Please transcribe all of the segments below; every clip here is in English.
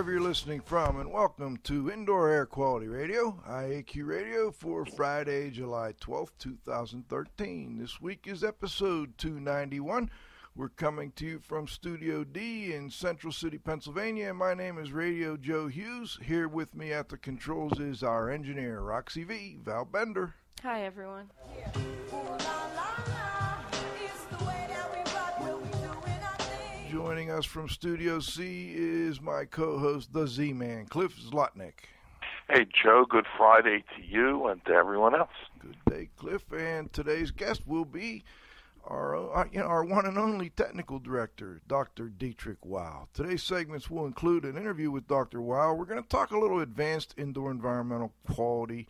Wherever you're listening from, and welcome to Indoor Air Quality Radio, IAQ Radio, for Friday, July 12th, 2013. This week is episode 291. We're coming to you from Studio D in Central City, Pennsylvania. My name is Radio Joe Hughes. Here with me at the controls is our engineer, Roxy V, Val Bender. Hi, everyone. Joining us from Studio C is my co host, the Z Man, Cliff Zlotnick. Hey, Joe, good Friday to you and to everyone else. Good day, Cliff. And today's guest will be our, uh, you know, our one and only technical director, Dr. Dietrich Weyel. Today's segments will include an interview with Dr. Weyel. We're going to talk a little advanced indoor environmental quality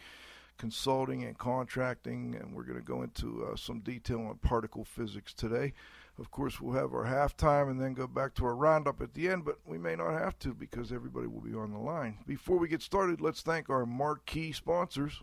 consulting and contracting, and we're going to go into uh, some detail on particle physics today. Of course, we'll have our halftime and then go back to our roundup at the end, but we may not have to because everybody will be on the line. Before we get started, let's thank our marquee sponsors.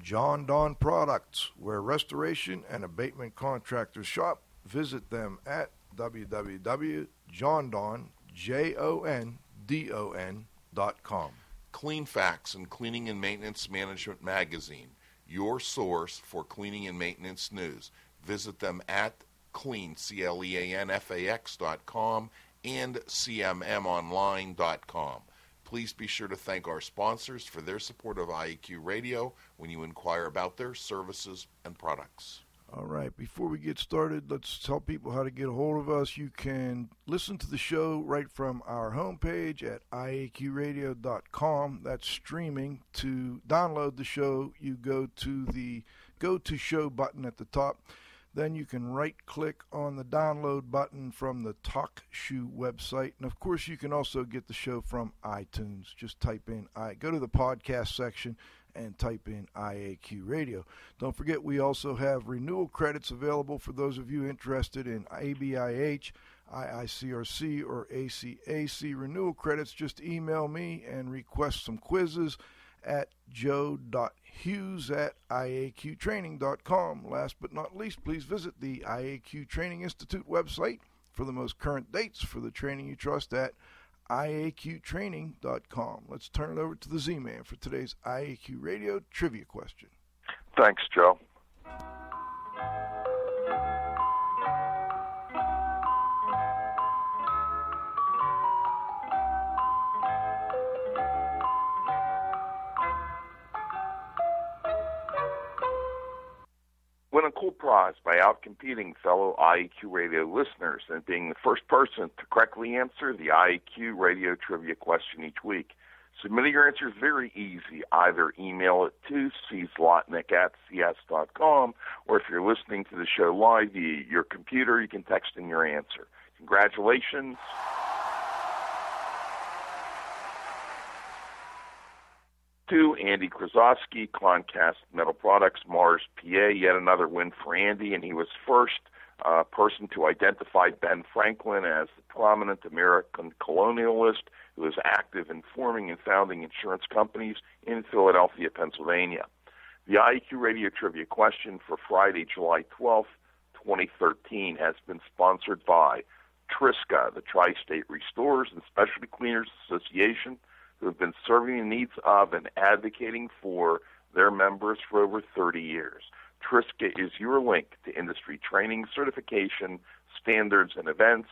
Jon-Don Products, where restoration and abatement contractors shop. Visit them at www.jondon.com. CleanFax and Cleaning and Maintenance Management Magazine, your source for cleaning and maintenance news. Visit them at clean, C-L-E-A-N-F-A-X dot com and cmmonline.com. Please be sure to thank our sponsors for their support of IAQ Radio when you inquire about their services and products. All right, before we get started, let's tell people how to get a hold of us. You can listen to the show right from our homepage at iaqradio.com. That's streaming. To download the show, you go to the Go to Show button at the top. Then you can right click on the download button from the TalkShoe website. And of course, you can also get the show from iTunes. Just type in, I go to the podcast section and type in IAQ Radio. Don't forget, we also have renewal credits available for those of you interested in ABIH, IICRC, or ACAC renewal credits. Just email me and request some quizzes at joe.hughes at iaqtraining.com. Last but not least, please visit the IAQ Training Institute website for the most current dates for the training you trust at iaqtraining.com. Let's turn it over to the Z Man for today's IAQ Radio trivia question. Thanks, Joe. Cool prize by outcompeting fellow IAQ radio listeners and being the first person to correctly answer the IAQ radio trivia question each week. Submitting your answer is very easy. Either email it to czlotnick at cs.com, or if you're listening to the show live via your computer, you can text in your answer. Congratulations. To Andy Krasowski, Cloncast Metal Products, Mars, PA. Yet another win for Andy, and he was first uh, person to identify Ben Franklin as the prominent American colonialist who was active in forming and founding insurance companies in Philadelphia, Pennsylvania. The IAQ Radio Trivia question for Friday, July 12th, 2013, has been sponsored by Triska, the Tri State Restorers and Specialty Cleaners Association, who have been serving the needs of and advocating for their members for over 30 years. Triska is your link to industry training, certification, standards, and events.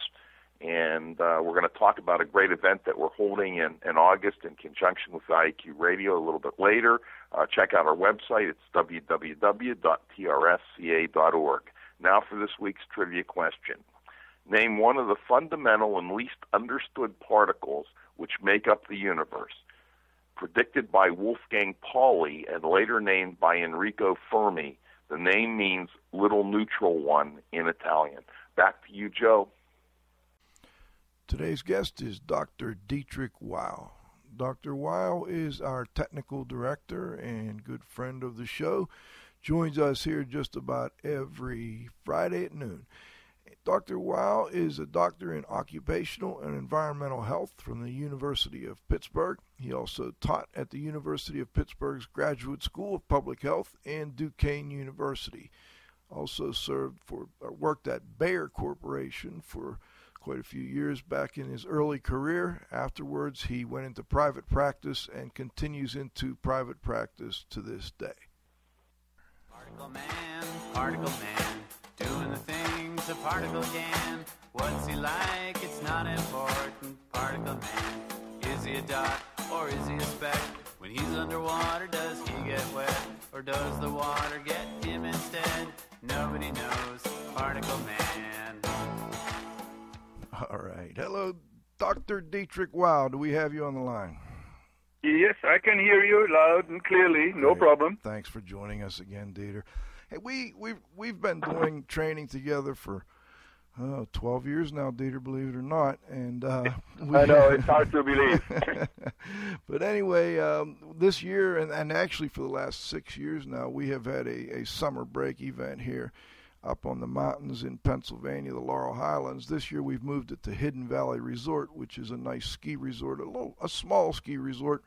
And uh, we're going to talk about a great event that we're holding in, in August in conjunction with IAQ Radio a little bit later. Uh, check out our website. It's www.trsca.org. Now for this week's trivia question. Name one of the fundamental and least understood particles which make up the universe. Predicted by Wolfgang Pauli and later named by Enrico Fermi, the name means little neutral one in Italian. Back to you, Joe. Today's guest is Dr. Dietrich Weyel. Dr. Weyel is our technical director and good friend of the show. Joins us here just about every Friday at noon. Dr. Weyel is a doctor in occupational and environmental health from the University of Pittsburgh. He also taught at the University of Pittsburgh's Graduate School of Public Health and Duquesne University. Also served for uh, worked at Bayer Corporation for quite a few years back in his early career. Afterwards, he went into private practice and continues into private practice to this day. Particle man, particle man, doing the things a particle can. What's he like? It's not important. Particle man, is he a dot or is he a speck? When he's underwater, does he get wet or does the water get him instead? Nobody knows. Particle man. All right. Hello, Dr. Dietrich Weyel. Do we have you on the line? Yes, I can hear you loud and clearly. No Great. problem. Thanks for joining us again, Dieter. Hey, we we've we've been doing training together for uh, 12 years now, Dieter, believe it or not, and uh, we, I know it's hard to believe. but anyway, um, this year and, and actually for the last six years now, we have had a, a summer break event here up on the mountains in Pennsylvania, the Laurel Highlands. This year we've moved it to Hidden Valley Resort, which is a nice ski resort, a little a small ski resort,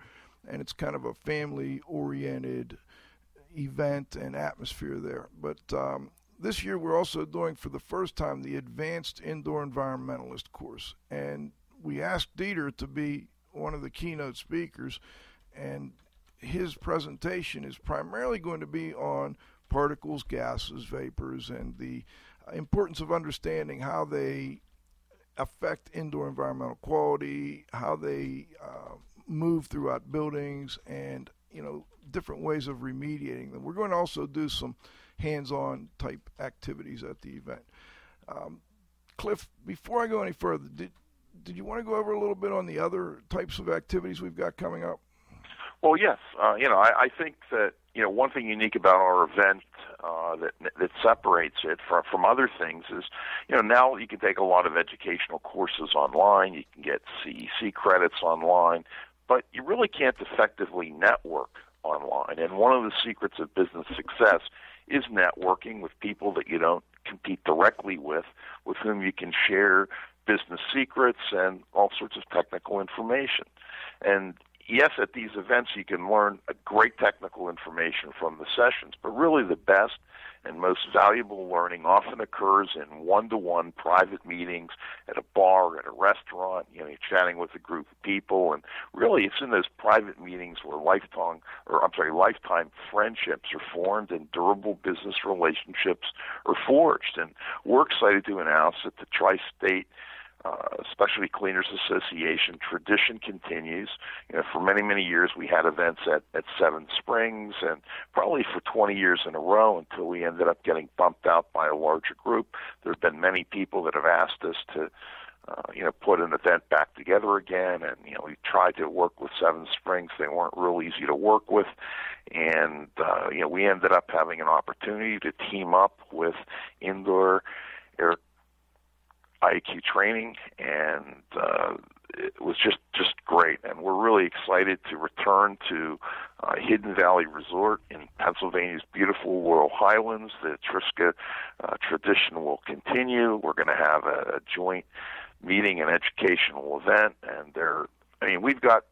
and it's kind of a family-oriented event and atmosphere there. But um, this year we're also doing for the first time the Advanced Indoor Environmentalist course, and we asked Dieter to be one of the keynote speakers, and his presentation is primarily going to be on particles, gases, vapors, and the importance of understanding how they affect indoor environmental quality, how they uh, move throughout buildings, and you know different ways of remediating them. We're going to also do some hands-on type activities at the event. Um, Cliff, before I go any further, did did you want to go over a little bit on the other types of activities we've got coming up? Well, yes. Uh, you know, I, I think that you know one thing unique about our event uh, that that separates it from from other things is you know now you can take a lot of educational courses online. You can get CEC credits online, but you really can't effectively network online. And one of the secrets of business success is networking with people that you don't compete directly with, with whom you can share business secrets and all sorts of technical information. And yes, at these events you can learn great technical information from the sessions, but really the best and most valuable learning often occurs in one-to-one private meetings at a bar, at a restaurant. You know, you're chatting with a group of people, and really, it's in those private meetings where lifetime, or I'm sorry, lifetime friendships are formed and durable business relationships are forged. And we're excited to announce that the Tri-State uh, Specialty Cleaners Association tradition continues. You know, for many many years we had events at at Seven Springs, and probably for 20 years in a row until we ended up getting bumped out by a larger group. There have been many people that have asked us to. Uh, you know, put an event back together again, and you know, we tried to work with Seven Springs. They weren't real easy to work with, and uh, you know, we ended up having an opportunity to team up with Indoor Air IAQ training, and uh, it was just just great. And we're really excited to return to uh, Hidden Valley Resort in Pennsylvania's beautiful Laurel Highlands. The Triska uh, tradition will continue. We're going to have a, a joint meeting and educational event, and there. I mean, we've got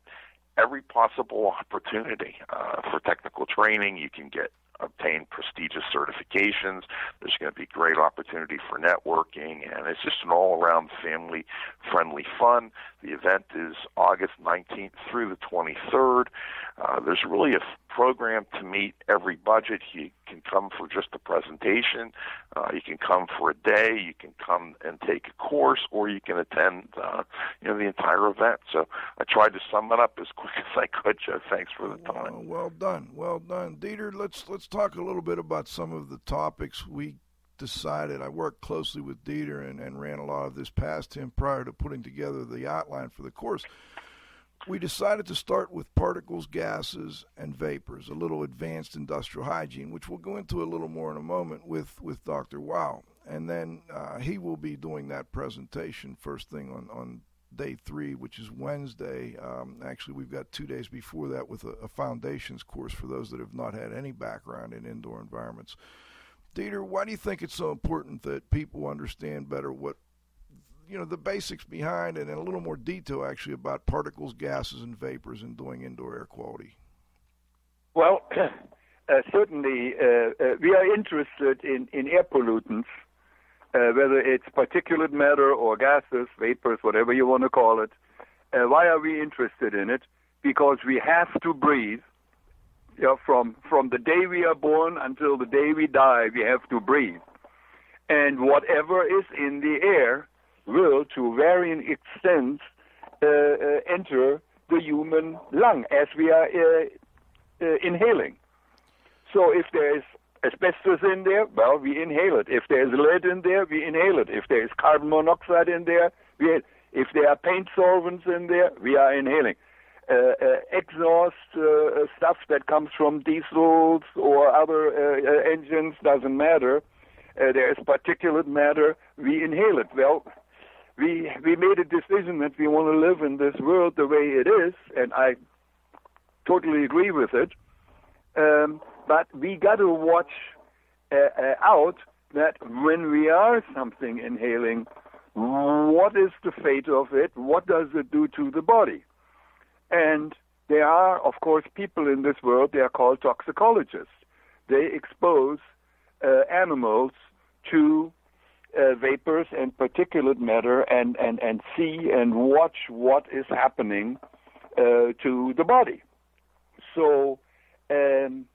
every possible opportunity uh, for technical training. You can get obtain prestigious certifications. There's going to be great opportunity for networking, and it's just an all-around family-friendly fun. The event is August 19th through the 23rd. Uh, there's really a programmed to meet every budget. You can come for just a presentation, uh, you can come for a day, you can come and take a course, or you can attend, uh, you know, the entire event. So I tried to sum it up as quick as I could, Joe. Thanks for the time. Well, well done, well done, Dieter. Let's let's talk a little bit about some of the topics we decided. I worked closely with Dieter and, and ran a lot of this past him prior to putting together the outline for the course we decided to start with particles, gases, and vapors, a little advanced industrial hygiene, which we'll go into a little more in a moment with, with Dr. Weyel. And then uh, he will be doing that presentation first thing on, on day three, which is Wednesday. Um, actually, we've got two days before that with a, a foundations course for those that have not had any background in indoor environments. Dieter, why do you think it's so important that people understand better what you know the basics behind and in a little more detail actually about particles, gases, and vapors in doing indoor air quality. Well, uh, certainly uh, uh, we are interested in, in air pollutants, uh, whether it's particulate matter or gases, vapors, whatever you want to call it. Uh, why are we interested in it? Because we have to breathe. You know, from from the day we are born until the day we die, we have to breathe, and whatever is in the air will, to varying extents, uh, uh, enter the human lung as we are uh, inhaling. So if there is asbestos in there, well, we inhale it. If there's lead in there, we inhale it. If there is carbon monoxide in there, we if there are paint solvents in there, we are inhaling. Uh, uh, exhaust uh, stuff that comes from diesels or other engines doesn't matter. there is particulate matter, we inhale it. Well, we we made a decision that we want to live in this world the way it is, and I totally agree with it. Um, but we got to watch uh, uh, out that when we are something inhaling, what is the fate of it? What does it do to the body? And there are, of course, people in this world. They are called toxicologists. They expose uh, animals to uh, vapors and particulate matter and, and, and see and watch what is happening uh, to the body. So, um,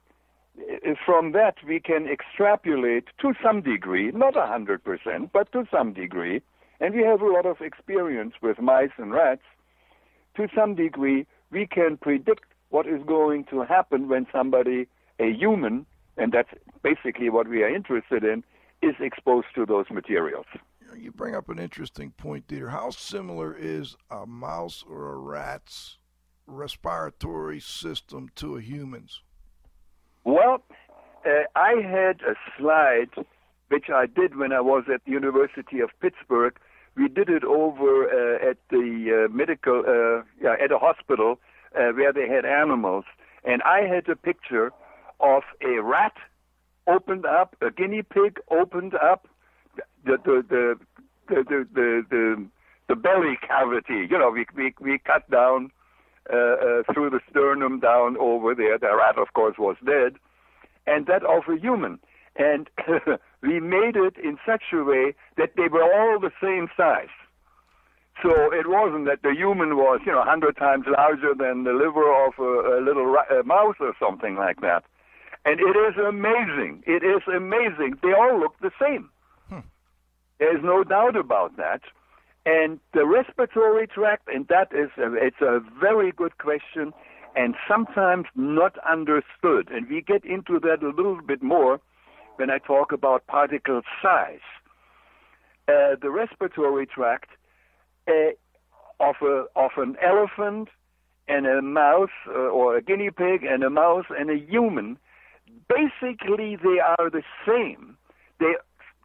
from that, we can extrapolate to some degree, not 100%, but to some degree, and we have a lot of experience with mice and rats. To some degree, we can predict what is going to happen when somebody, a human, and that's basically what we are interested in, is exposed to those materials. You bring up an interesting point, Dieter. How similar is a mouse or a rat's respiratory system to a human's? Well, uh, I had a slide which I did when I was at the University of Pittsburgh. We did it over uh, at the uh, medical, uh, yeah, at a hospital uh, where they had animals, and I had a picture of a rat opened up, a guinea pig opened up, the the the the the the, the, the belly cavity. You know, we we we cut down uh, uh, through the sternum down over there. The rat, of course, was dead, and that of a human. And we made it in such a way that they were all the same size. So it wasn't that the human was, you know, a hundred times larger than the liver of a, a little a mouse or something like that. And it is amazing. It is amazing. They all look the same. Hmm. There's no doubt about that. And the respiratory tract, and that is a, it's a very good question and sometimes not understood. And we get into that a little bit more when I talk about particle size. Uh, the respiratory tract uh, of, a, of an elephant and a mouse, uh, or a guinea pig and a mouse and a human basically they are the same. They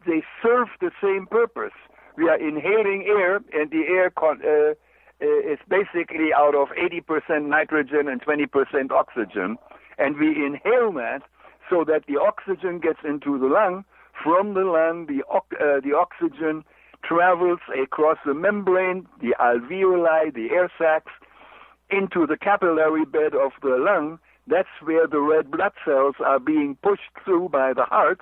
they serve the same purpose. We are inhaling air, and the air con- uh, uh is basically out of 80% nitrogen and 20% oxygen, and we inhale that so that the oxygen gets into the lung. From the lung, the uh, the oxygen travels across the membrane, the alveoli, the air sacs, into the capillary bed of the lung, that's where the red blood cells are being pushed through by the heart,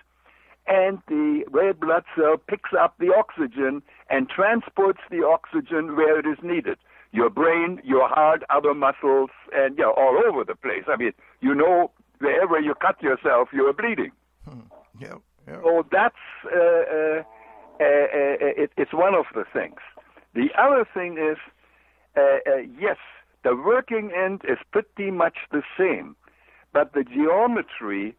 and the red blood cell picks up the oxygen and transports the oxygen where it is needed. Your brain, your heart, other muscles, and yeah, all over the place. I mean, you know wherever you cut yourself, you are bleeding. Yeah, yeah. So that's uh, uh, uh, uh, it, it's one of the things. The other thing is, uh, uh, yes, the working end is pretty much the same, but the geometry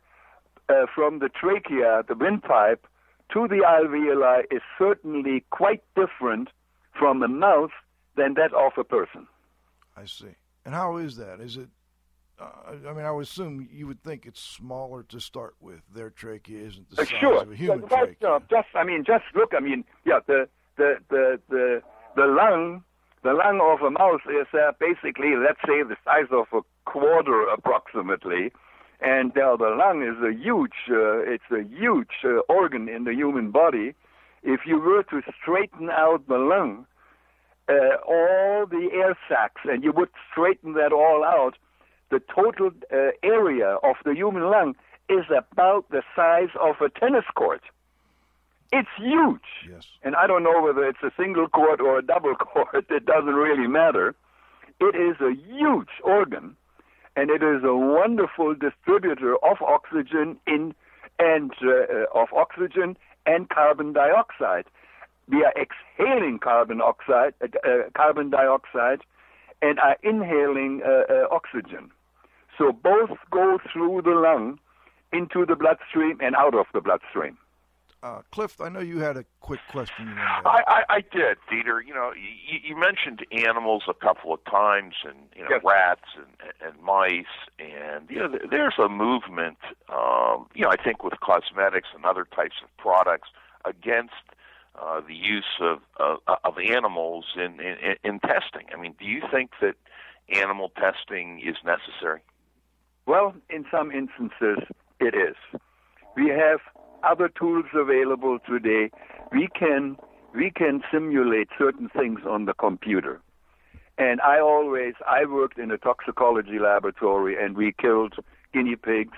uh, from the trachea, the windpipe, to the alveoli is certainly quite different from a mouth than that of a person. I see. And how is that? Is it? Uh, I mean, I would assume you would think it's smaller to start with. Their trachea isn't the Uh, size sure. of a human But, trachea. no, just I mean, just look. I mean, yeah, the the the the the lung, the lung of a mouse is uh, basically, let's say, the size of a quarter approximately, and uh, the lung is a huge, uh, it's a huge uh, organ in the human body. If you were to straighten out the lung, uh, all the air sacs, and you would straighten that all out, the total uh, area of the human lung is about the size of a tennis court. It's huge. Yes. And I don't know whether it's a single court or a double court, it doesn't really matter. It is a huge organ, and it is a wonderful distributor of oxygen in and uh, of oxygen and carbon dioxide. We are exhaling carbon oxide, uh, uh, carbon dioxide, and are inhaling uh, uh, oxygen. So both go through the lung into the bloodstream and out of the bloodstream. Uh, Cliff, I know you had a quick question. You I, I, I did, Dieter. You know, you, you mentioned animals a couple of times, and you know, Yes. rats and, and mice, and you know, there's a movement. Um, you know, I think with cosmetics and other types of products against uh, the use of of, of animals in, in in testing. I mean, do you think that animal testing is necessary? Well, in some instances, it is. We have other tools available today. We can we can simulate certain things on the computer. And I always I worked in a toxicology laboratory, and we killed guinea pigs,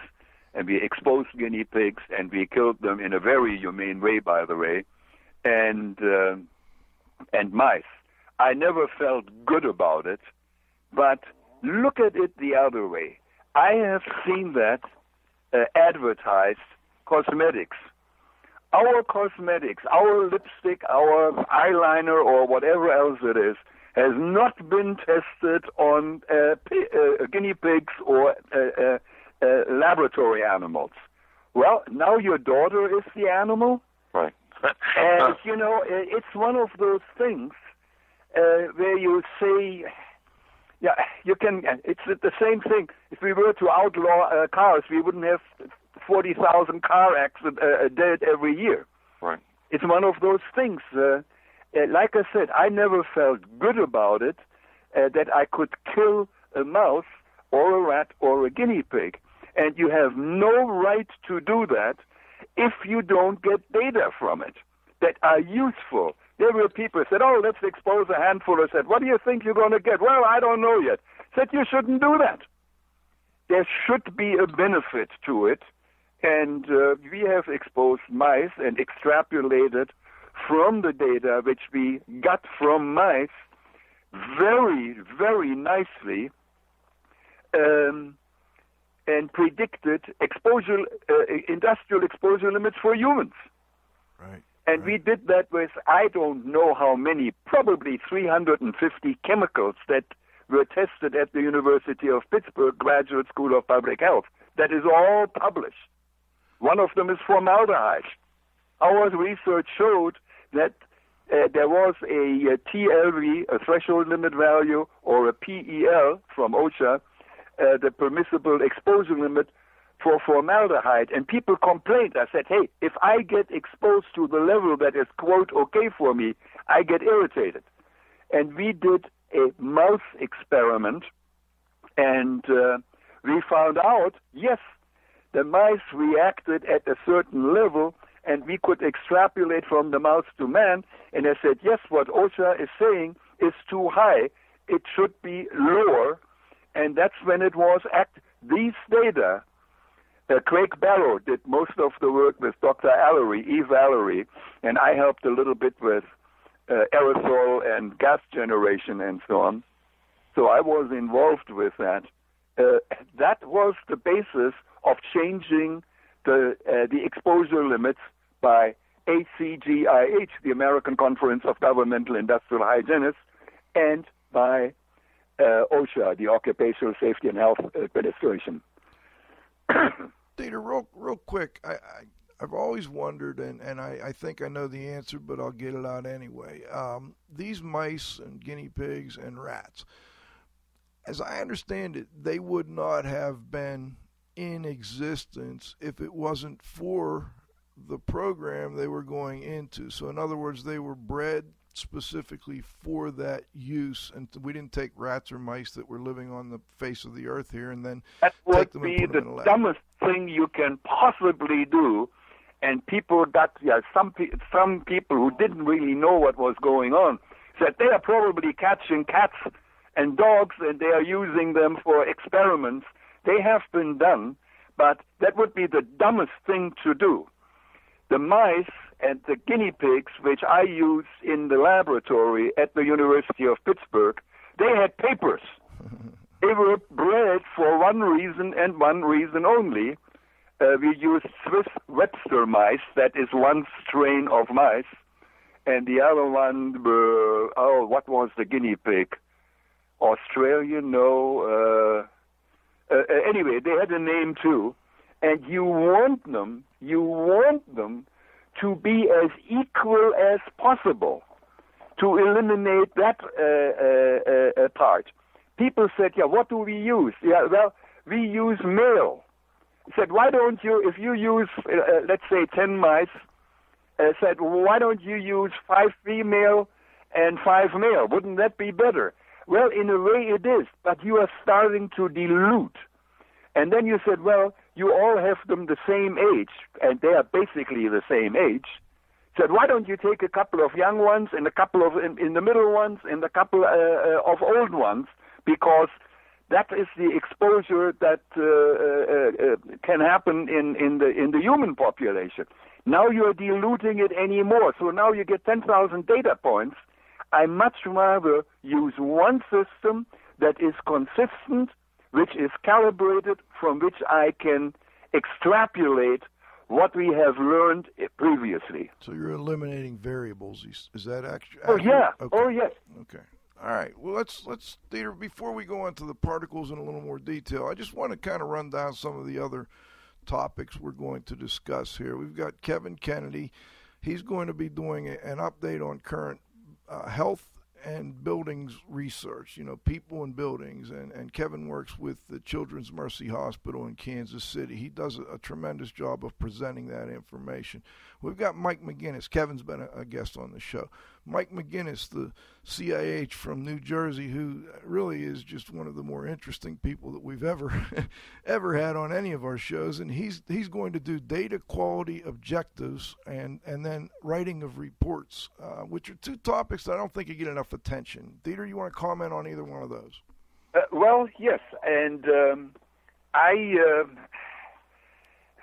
and we exposed guinea pigs, and we killed them in a very humane way, by the way, and uh, and mice. I never felt good about it, but look at it the other way. I have seen that uh, advertised cosmetics. Our cosmetics, our lipstick, our eyeliner, or whatever else it is, has not been tested on uh, pi- uh, guinea pigs or uh, uh, uh, laboratory animals. Well, now your daughter is the animal, Right. and you know, it's one of those things uh, where you say, yeah, you can. It's the same thing. If we were to outlaw uh, cars, we wouldn't have forty thousand car accidents uh, dead every year. Right. It's one of those things. Uh, uh, like I said, I never felt good about it uh, that I could kill a mouse or a rat or a guinea pig, and you have no right to do that if you don't get data from it that are useful. There were people who said, "Oh, let's expose a handful." I said, "What do you think you're going to get?" Well, I don't know yet. said you shouldn't do that. There should be a benefit to it, and uh, we have exposed mice and extrapolated from the data which we got from mice very, very nicely um, and predicted exposure, uh, industrial exposure limits for humans. Right. And we did that with I don't know how many, probably 350 chemicals that were tested at the University of Pittsburgh Graduate School of Public Health. That is all published. One of them is formaldehyde. Our research showed that uh, there was a, uh TLV, a threshold limit value, or a PEL from OSHA, uh, the permissible exposure limit for formaldehyde. And people complained. I said, hey, if I get exposed to the level that is, quote, okay for me, I get irritated. And we did a mouse experiment, and uh, we found out, yes, the mice reacted at a certain level, and we could extrapolate from the mouse to man. And I said, yes, what OSHA is saying is too high. It should be lower. And that's when it was act. These data, uh, Craig Barrow did most of the work with Dr. Alarie, E. Alarie, and I helped a little bit with uh, aerosol and gas generation and so on. So I was involved with that. Uh, that was the basis of changing the uh, the exposure limits by ACGIH, the American Conference of Governmental Industrial Hygienists, and by uh, OSHA, the Occupational Safety and Health Administration. Dieter, real, real quick, I, have always wondered, and, and I, I think I know the answer, but I'll get it out anyway. Um, these mice and guinea pigs and rats, as I understand it, they would not have been in existence if it wasn't for the program they were going into. So, in other words, they were bred specifically for that use, and we didn't take rats or mice that were living on the face of the earth here and then that would be the dumbest thing you can possibly do. And people got yeah, some pe- some people who didn't really know what was going on said they are probably catching cats and dogs and they are using them for experiments. They have been done, but that would be the dumbest thing to do. The mice and the guinea pigs, which I use in the laboratory at the University of Pittsburgh, they had papers. they were bred for one reason and one reason only. Uh, we used Swiss Webster mice, that is one strain of mice, and the other one were, oh, what was the guinea pig? Australian, no. Uh, uh, anyway, they had a name too. And you want them, you want them to be as equal as possible to eliminate that uh, uh, uh, part. People said, yeah, what do we use? Yeah, well, we use male. Said, why don't you, if you use, uh, uh, let's say, 10 mice, uh, said, why don't you use five female and five male? Wouldn't that be better? Well, in a way it is, but you are starting to dilute. And then you said, well, you all have them the same age, and they are basically the same age. Said, why don't you take a couple of young ones and a couple of in, in the middle ones and a couple uh, uh, of old ones because that is the exposure that uh, uh, uh, can happen in, in the in the human population. Now you are diluting it anymore, so now you get 10,000 data points. I much rather use one system that is consistent which is calibrated from which I can extrapolate what we have learned previously. So you're eliminating variables. Is that actually? Oh yeah. Oh, okay. Oh yes. Okay. All right. Well, let's let's Dieter. Before we go into the particles in a little more detail, I just want to kind of run down some of the other topics we're going to discuss here. We've got Kevin Kennedy. He's going to be doing an update on current uh, health and buildings research, you know, people and buildings. And, and Kevin works with the Children's Mercy Hospital in Kansas City. He does a, a tremendous job of presenting that information. We've got Mike McGinnis. Kevin's been a, a guest on the show. Mike McGinnis, the CIH from New Jersey, who really is just one of the more interesting people that we've ever ever had on any of our shows, and he's he's going to do data quality objectives and and then writing of reports, uh, which are two topics that I don't think you get enough attention. Dieter, you want to comment on either one of those? Uh, well, yes, and um, I uh,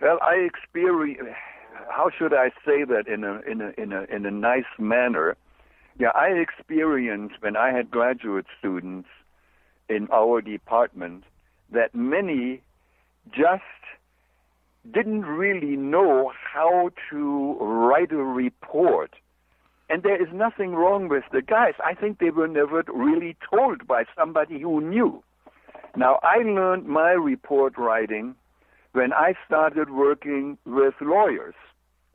well I experience. How should I say that in a in a in a in a nice manner? Yeah, I experienced when I had graduate students in our department that many just didn't really know how to write a report. And there is nothing wrong with the guys. I think they were never really told by somebody who knew. Now, I learned my report writing when I started working with lawyers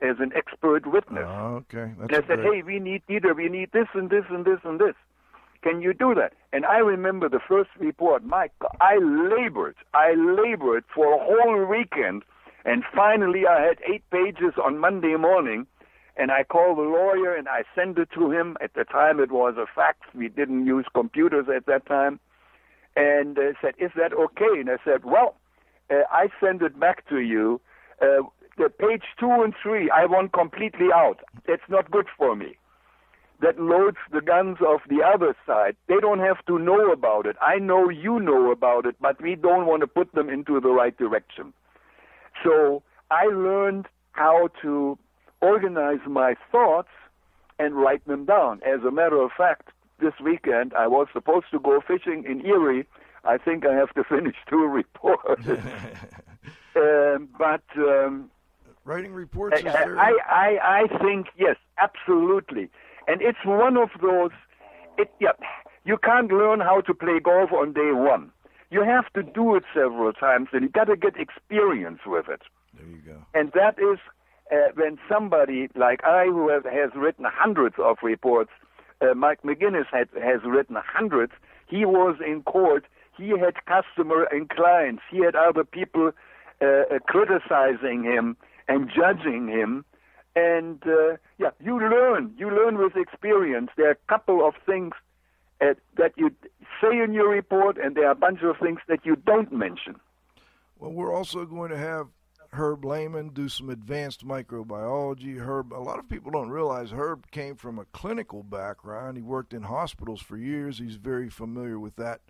as an expert witness. Oh, okay. That's and I said, great. hey, we need either we need this and this and this and this. Can you do that? And I remember the first report. My God, I labored. I labored for a whole weekend, and finally I had eight pages on Monday morning. And I called the lawyer and I sent it to him. At the time, it was a fax. We didn't use computers at that time. And uh, said, "Is that okay?" And I said, "Well, uh, I send it back to you. Uh, the page two and three I want completely out. That's not good for me. That loads the guns of the other side. They don't have to know about it. I know you know about it, but we don't want to put them into the right direction. So I learned how to organize my thoughts and write them down. As a matter of fact, this weekend I was supposed to go fishing in Erie. I think I have to finish two reports. Um, but um, writing reports is I, very. I, I, I think yes, absolutely, and it's one of those. It, yeah, you can't learn how to play golf on day one. You have to do it several times, and you got to get experience with it. there you go. And that is uh, when somebody like I, who have, has written hundreds of reports, uh, Mike McGinnis had, has written hundreds. He was in court. He had customer and clients. He had other people uh, uh, criticizing him and judging him. And uh, yeah, you learn. You learn with experience. There are a couple of things uh, that you say in your report, and there are a bunch of things that you don't mention. Well, we're also going to have Herb Lehman do some advanced microbiology. Herb, a lot of people don't realize Herb came from a clinical background. He worked in hospitals for years. He's very familiar with that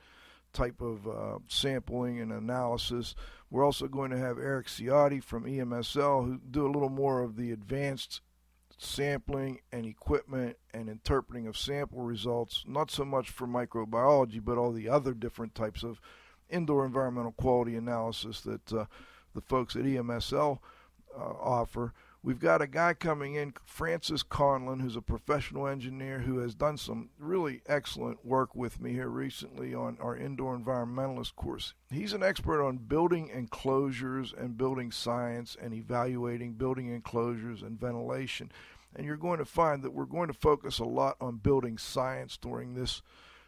type of uh, sampling and analysis. We're also going to have Eric Ciotti from EMSL who do a little more of the advanced sampling and equipment and interpreting of sample results, not so much for microbiology, but all the other different types of indoor environmental quality analysis that uh, the folks at EMSL uh, offer. We've got a guy coming in, Francis Conlon, who's a professional engineer who has done some really excellent work with me here recently on our indoor environmentalist course. He's an expert on building enclosures and building science and evaluating building enclosures and ventilation. And you're going to find that we're going to focus a lot on building science during this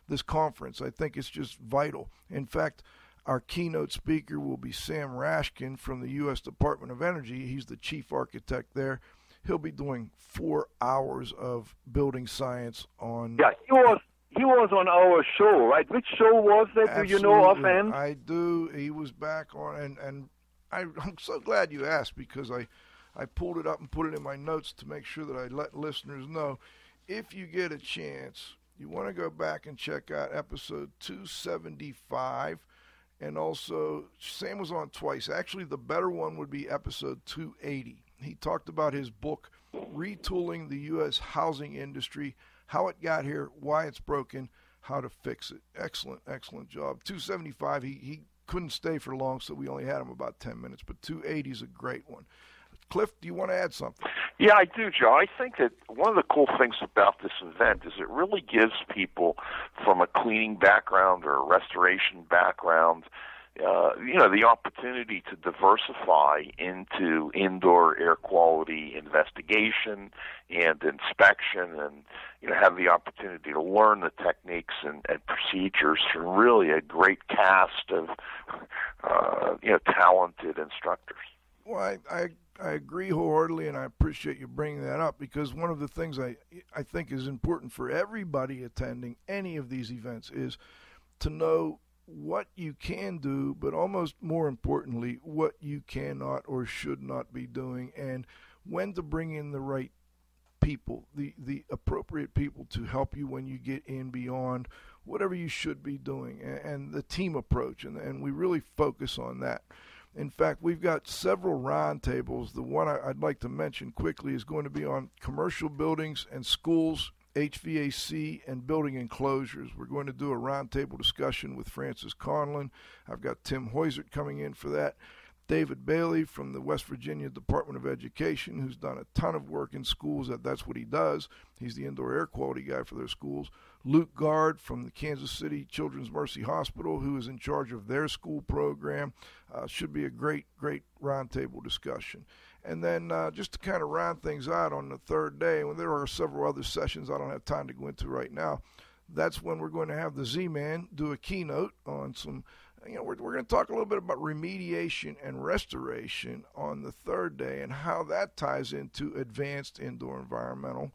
this conference. I think it's just vital. In fact, our keynote speaker will be Sam Rashkin from the U.S. Department of Energy. He's the chief architect there. He'll be doing four hours of building science on. Yeah, he was he was on our show, right? Which show was that? Do you know Absolutely. offhand? I do. He was back on, and and I, I'm so glad you asked because I I pulled it up and put it in my notes to make sure that I let listeners know. If you get a chance, you want to go back and check out episode 275. And also, Sam was on twice. Actually, the better one would be episode 280. He talked about his book, Retooling the U.S. Housing Industry, how it got here, why it's broken, how to fix it. Excellent, excellent job. 275, he, he couldn't stay for long, so we only had him about 10 minutes, but 280 is a great one. Cliff, do you want to add something? Yeah, I do, Joe. I think that one of the cool things about this event is it really gives people from a cleaning background or a restoration background, uh, you know, the opportunity to diversify into indoor air quality investigation and inspection, and you know, have the opportunity to learn the techniques and, and procedures from really a great cast of, uh, you know, talented instructors. Well, I, I I agree wholeheartedly, and I appreciate you bringing that up because one of the things I I think is important for everybody attending any of these events is to know what you can do, but almost more importantly, what you cannot or should not be doing, and when to bring in the right people, the the appropriate people to help you when you get in beyond whatever you should be doing, and, and the team approach, and and we really focus on that. In fact, we've got several roundtables. The one I, would like to mention quickly is going to be on commercial buildings and schools, HVAC, and building enclosures. We're going to do a roundtable discussion with Francis Conlon. I've got Tim Hoysert coming in for that. David Bailey from the West Virginia Department of Education, who's done a ton of work in schools. That that's what he does. He's the indoor air quality guy for their schools. Luke Guard from the Kansas City Children's Mercy Hospital, who is in charge of their school program. Uh, should be a great, great roundtable discussion. And then uh, just to kind of round things out on the third day, when there are several other sessions I don't have time to go into right now, that's when we're going to have the Z Man do a keynote on some you know, we're, we're going to talk a little bit about remediation and restoration on the third day and how that ties into advanced indoor environmental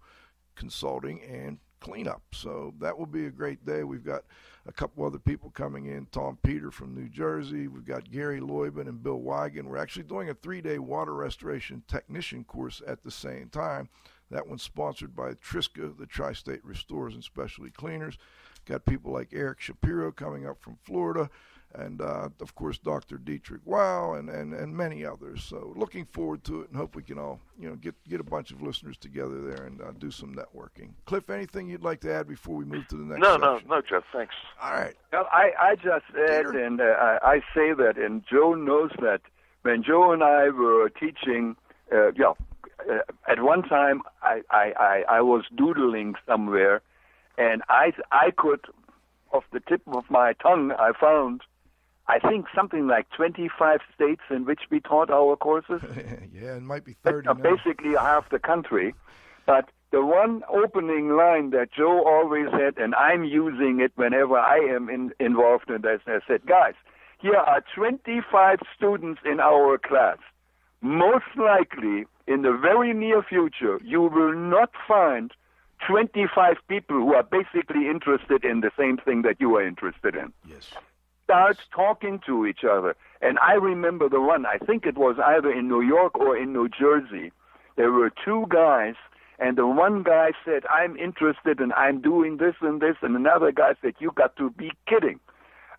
consulting and cleanup. So that will be a great day. We've got a couple other people coming in Tom Peter from New Jersey. We've got Gary Loybin and Bill Wigan. We're actually doing a three day water restoration technician course at the same time. That one's sponsored by Triska, the Tri State Restores and Specialty Cleaners. Got people like Eric Shapiro coming up from Florida and uh, of course Dr. Dietrich Weyel and, and, and many others. So looking forward to it and hope we can all you know get get a bunch of listeners together there and uh, do some networking. Cliff, anything you'd like to add before we move to the next? No, section? no, no, Jeff. Thanks. All right. Well, I, I just add, and uh, I I say that, and Joe knows that when Joe and I were teaching, uh, yeah, uh, at one time I, I, I, I was doodling somewhere, and I I could, off the tip of my tongue, I found, I think something like 25 states in which we taught our courses. yeah, it might be 30. Uh, basically half the country, but the one opening line that Joe always had, and I'm using it whenever I am in, involved in this, I said, guys, here are 25 students in our class. Most likely, in the very near future, you will not find 25 people who are basically interested in the same thing that you are interested in. Yes. Start talking to each other. And I remember the one, I think it was either in New York or in New Jersey. There were two guys and the one guy said, I'm interested and I'm doing this and this. And another guy said, You got to be kidding.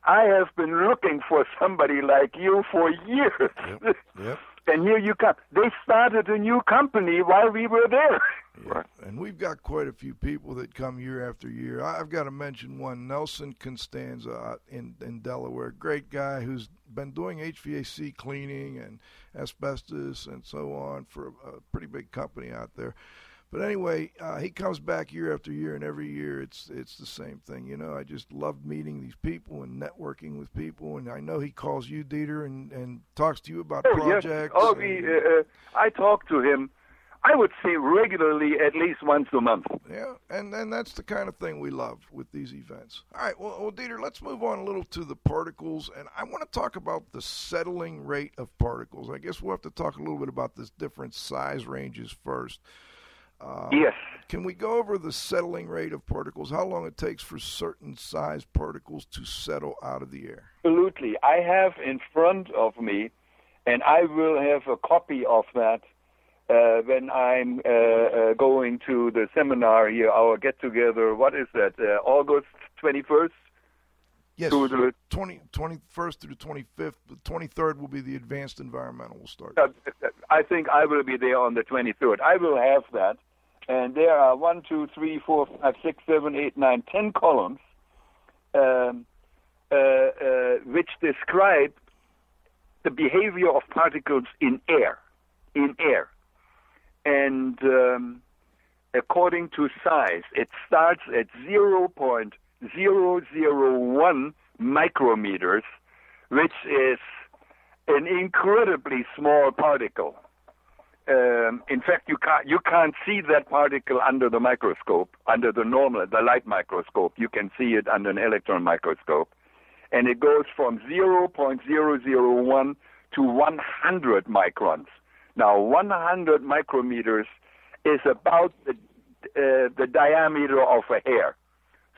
I have been looking for somebody like you for years. Yep. yep. And here you come. They started a new company while we were there. Yeah. And we've got quite a few people that come year after year. I've got to mention one, Nelson Constanza uh, in, in Delaware. Great guy who's been doing HVAC cleaning and asbestos and so on for a pretty big company out there. But anyway, uh, he comes back year after year, and every year it's it's the same thing. You know, I just love meeting these people and networking with people, and I know he calls you, Dieter, and and talks to you about oh, projects. Yes. Oh, and, he, uh, I talk to him. I would say regularly, at least once a month. Yeah, and and that's the kind of thing we love with these events. All right, well, well, Dieter, let's move on a little to the particles, and I want to talk about the settling rate of particles. I guess we'll have to talk a little bit about this different size ranges first. Uh, yes. Can we go over the settling rate of particles? How long it takes for certain size particles to settle out of the air? Absolutely. I have in front of me, and I will have a copy of that uh, when I'm uh, uh going to the seminar here, our get together. What is that? Uh, August 21st? Yes, to the 20, 21st through the 25th. The 23rd will be the advanced environmental will start. I think I will be there on the 23rd. I will have that and there are one, two, three, four, five, six, seven, eight, nine, ten columns um, uh, uh, which describe the behavior of particles in air, in air, and um, according to size, it starts at 0.001 micrometers, which is an incredibly small particle um, in fact, you can't you can't see that particle under the microscope, under the normal the light microscope. You can see it under an electron microscope, and it goes from 0.001 to 100 microns. Now, 100 micrometers is about the uh, the diameter of a hair.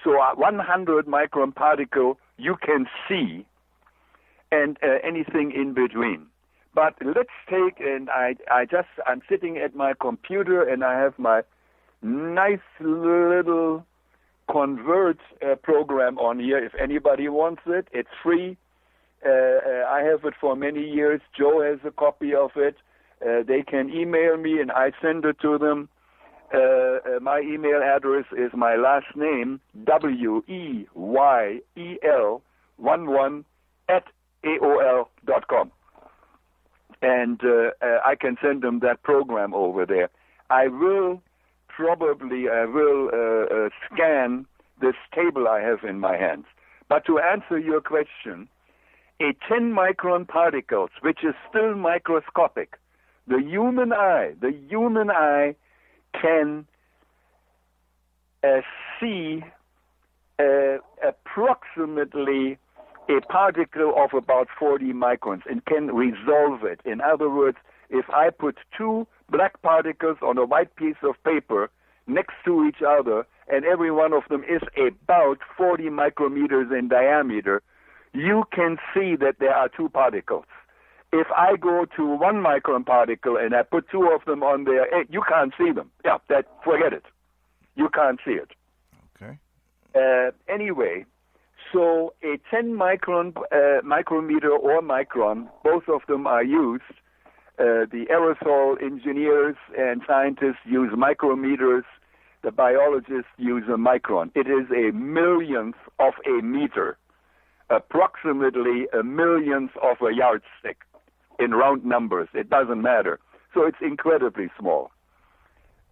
So, a 100 micron particle you can see, and uh, anything in between. But let's take, and I, I just, I'm sitting at my computer and I have my nice little convert uh, program on here. If anybody wants it, it's free. Uh, uh, I have it for many years. Joe has a copy of it. Uh, they can email me and I send it to them. Uh, uh, my email address is my last name, W E Y E L 1 1 at AOL dot com and uh, uh, I can send them that program over there. I will probably I will uh, scan this table I have in my hands. But to answer your question, a 10 micron particles, which is still microscopic, the human eye, the human eye can uh, see uh, approximately a particle of about 40 microns and can resolve it. In other words, if I put two black particles on a white piece of paper next to each other, and every one of them is about 40 micrometers in diameter, you can see that there are two particles. If I go to one micron particle and I put two of them on there, eh, you can't see them. Yeah, that forget it. You can't see it. Okay. Uh, anyway, so a 10 micron uh, micrometer or micron, both of them are used. Uh, the aerosol engineers and scientists use micrometers. The biologists use a micron. It is a millionth of a meter, approximately a millionth of a yardstick in round numbers. It doesn't matter. So it's incredibly small.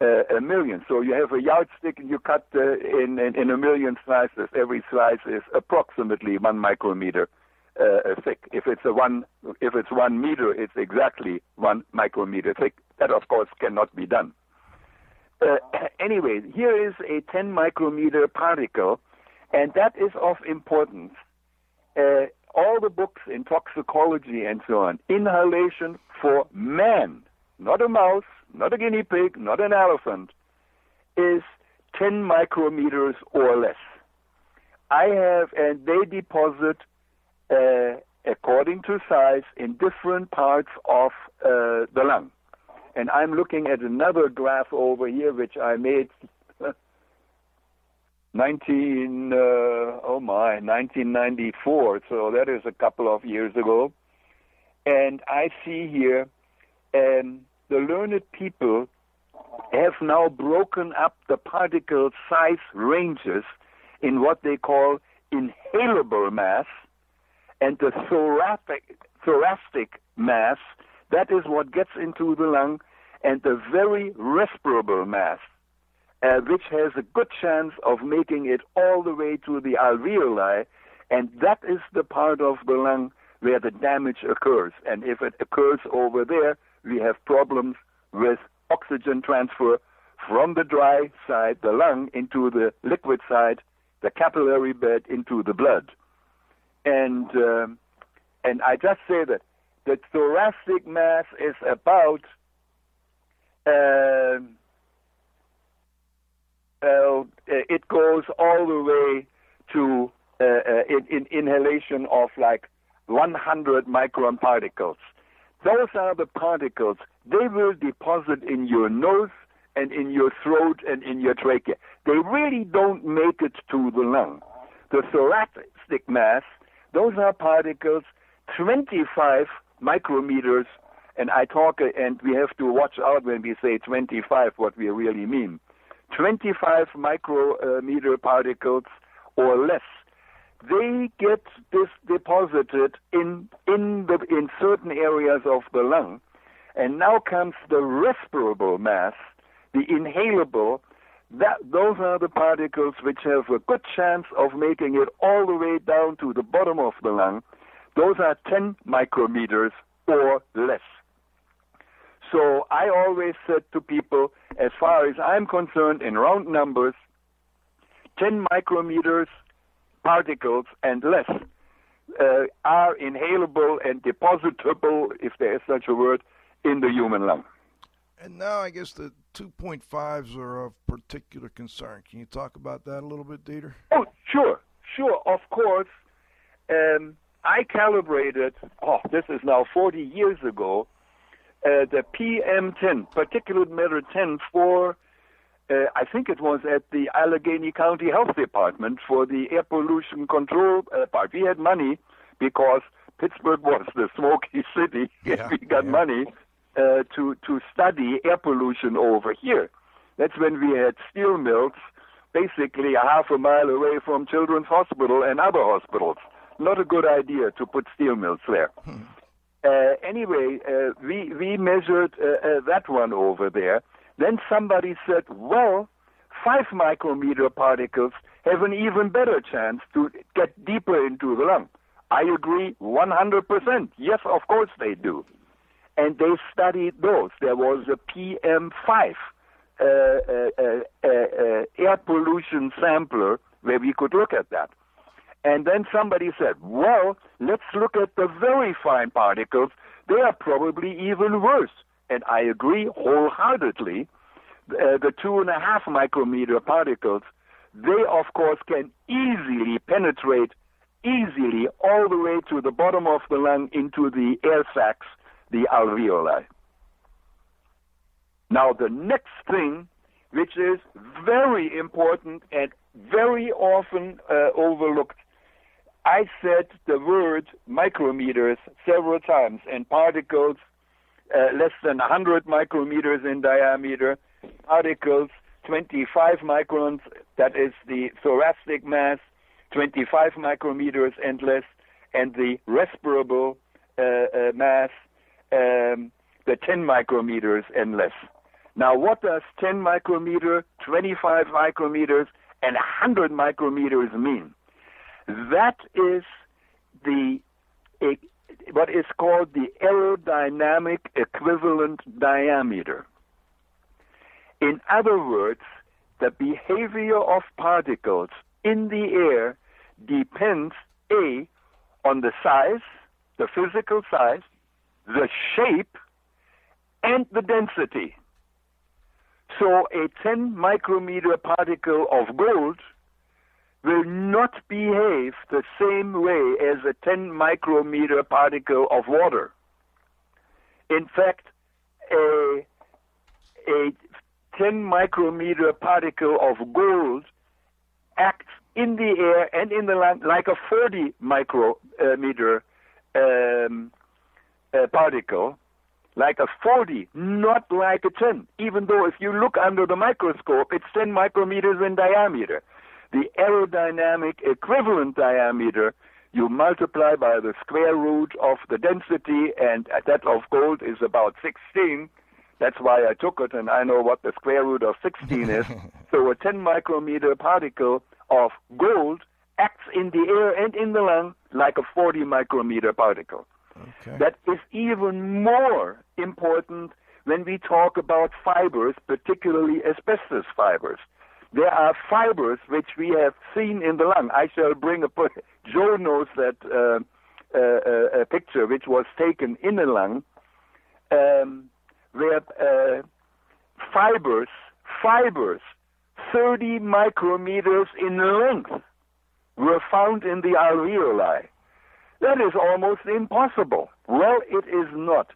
Uh, a million. So you have a yardstick and you cut uh, in, in, in a million slices. Every slice is approximately one micrometer uh, thick. If it's a one, if it's one meter, it's exactly one micrometer thick. That of course cannot be done. Uh, anyway, here is a 10 micrometer particle, and that is of importance. Uh, all the books in toxicology and so on, inhalation for man, not a mouse, not a guinea pig, not an elephant, is 10 micrometers or less. I have, and they deposit uh, according to size in different parts of uh, the lung. And I'm looking at another graph over here, which I made 19, uh, oh my, 1994. So that is a couple of years ago. And I see here um, the learned people have now broken up the particle size ranges in what they call inhalable mass and the thoracic, thoracic mass, that is what gets into the lung, and the very respirable mass, uh, which has a good chance of making it all the way to the alveoli, and that is the part of the lung where the damage occurs. And if it occurs over there, we have problems with oxygen transfer from the dry side, the lung, into the liquid side, the capillary bed, into the blood. And um, and I just say that the thoracic mass is about uh, uh, it goes all the way to uh, uh, in, in inhalation of like 100 micron particles. Those are the particles. They will deposit in your nose and in your throat and in your trachea. They really don't make it to the lung. The thoracic mass those are particles 25 micrometers, and I talk, and we have to watch out when we say 25 what we really mean. 25 micrometer particles or less. They get this deposited in in the in certain areas of the lung, and now comes the respirable mass, the inhalable, that, those are the particles which have a good chance of making it all the way down to the bottom of the lung. Those are 10 micrometers or less. So I always said to people, as far as I'm concerned, in round numbers, 10 micrometers particles and less uh, are inhalable and depositable, if there is such a word, in the human lung. And now I guess the 2.5s are of particular concern. Can you talk about that a little bit, Dieter? Oh, sure, sure, of course. Um, I calibrated, oh, this is now 40 years ago, uh, the PM10, particulate matter 10 for, uh, I think it was at the Allegheny County Health Department for the air pollution control uh, part. We had money because Pittsburgh was the smoky city. Yeah, we got yeah. money uh, to to study air pollution over here. That's when we had steel mills, basically a half a mile away from Children's Hospital and other hospitals. Not a good idea to put steel mills there. Uh, anyway, uh, we we measured uh, uh, that one over there. Then somebody said, well, five micrometer particles have an even better chance to get deeper into the lung. I agree 100%. Yes, of course they do and they studied those. There was a PM5 uh, uh, uh, uh, air pollution sampler where we could look at that. And then somebody said, well, let's look at the very fine particles. They are probably even worse. And I agree wholeheartedly. Uh, the two and a half micrometer particles, they of course can easily penetrate easily all the way to the bottom of the lung into the air sacs the alveoli. Now, the next thing, which is very important and very often uh, overlooked, I said the word micrometers several times, and particles uh, less than 100 micrometers in diameter, particles 25 microns, that is the thoracic mass, 25 micrometers and less, and the respirable uh, uh, mass um, the 10 micrometers and less. Now, what does 10 micrometer, 25 micrometers, and 100 micrometers mean? That is the what is called the aerodynamic equivalent diameter. In other words, the behavior of particles in the air depends A on the size, the physical size, the shape, and the density. So a 10 micrometer particle of gold will not behave the same way as a 10 micrometer particle of water. In fact, a, a 10 micrometer particle of gold acts in the air and in the land like a 40 micrometer um, uh, particle, like a 40, not like a 10. Even though if you look under the microscope, it's 10 micrometers in diameter. The aerodynamic equivalent diameter you multiply by the square root of the density, and that of gold is about 16. That's why I took it, and I know what the square root of 16 is. so a 10 micrometer particle of gold acts in the air and in the lung like a 40 micrometer particle. Okay. That is even more important when we talk about fibers, particularly asbestos fibers. There are fibers which we have seen in the lung. I shall bring a Joe knows that uh, uh, uh, a picture which was taken in the lung, um, where uh, fibers, fibers, 30 micrometers in length, were found in the alveoli. That is almost impossible. Well, it is not.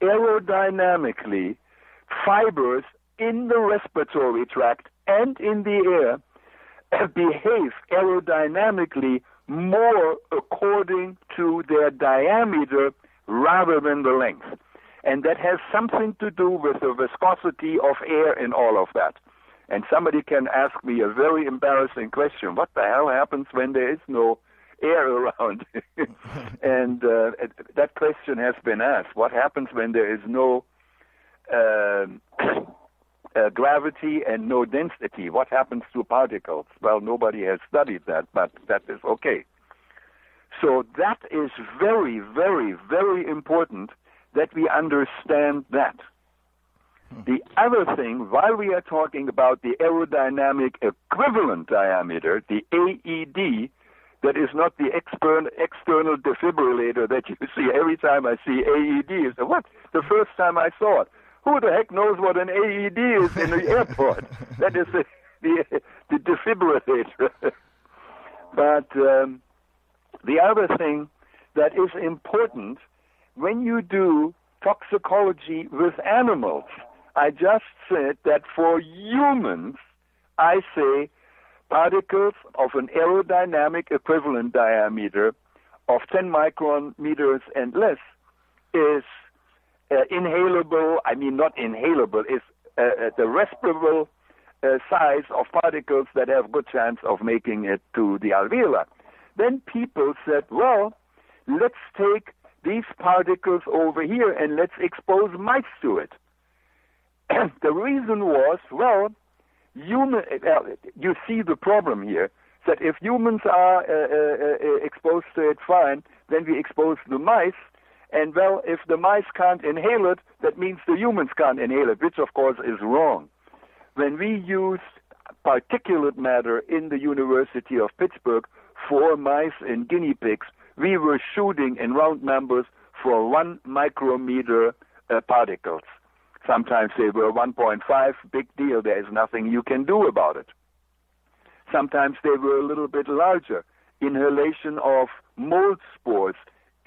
Aerodynamically, fibers in the respiratory tract and in the air behave aerodynamically more according to their diameter rather than the length. And that has something to do with the viscosity of air and all of that. And somebody can ask me a very embarrassing question what the hell happens when there is no air around? and uh, that question has been asked. What happens when there is no uh, uh, gravity and no density. What happens to particles? Well, nobody has studied that, but that is okay. So that is very, very, very important that we understand that. Hmm. The other thing, while we are talking about the aerodynamic equivalent diameter, the AED, that is not the external, external defibrillator that you see every time I see AED. You say, what? The first time I saw it. Who the heck knows what an AED is in the airport? that is the, the, the defibrillator. but um, the other thing that is important when you do toxicology with animals, I just said that for humans, I say particles of an aerodynamic equivalent diameter of 10 micrometers and less is uh, inhalable, I mean not inhalable, is uh, uh, the respirable uh, size of particles that have good chance of making it to the alveoli. Then people said, well, let's take these particles over here and let's expose mice to it. the reason was, well, human, uh, you see the problem here, that if humans are uh, uh, exposed to it, fine, then we expose the mice, and well, if the mice can't inhale it, that means the humans can't inhale it, which of course is wrong. When we used particulate matter in the University of Pittsburgh for mice and guinea pigs, we were shooting in round numbers for one micrometer uh, particles. Sometimes they were 1.5, big deal, there is nothing you can do about it. Sometimes they were a little bit larger. Inhalation of mold spores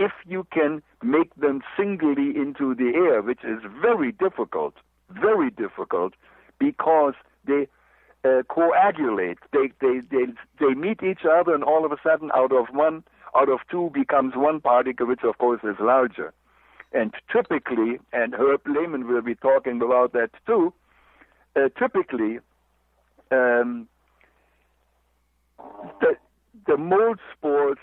if you can make them singly into the air, which is very difficult, very difficult, because they uh, coagulate. They, they, they, they meet each other, and all of a sudden, out of one, out of two becomes one particle, which of course is larger. And typically, and Herb Lehman will be talking about that too, uh, typically, um, the, the mold spores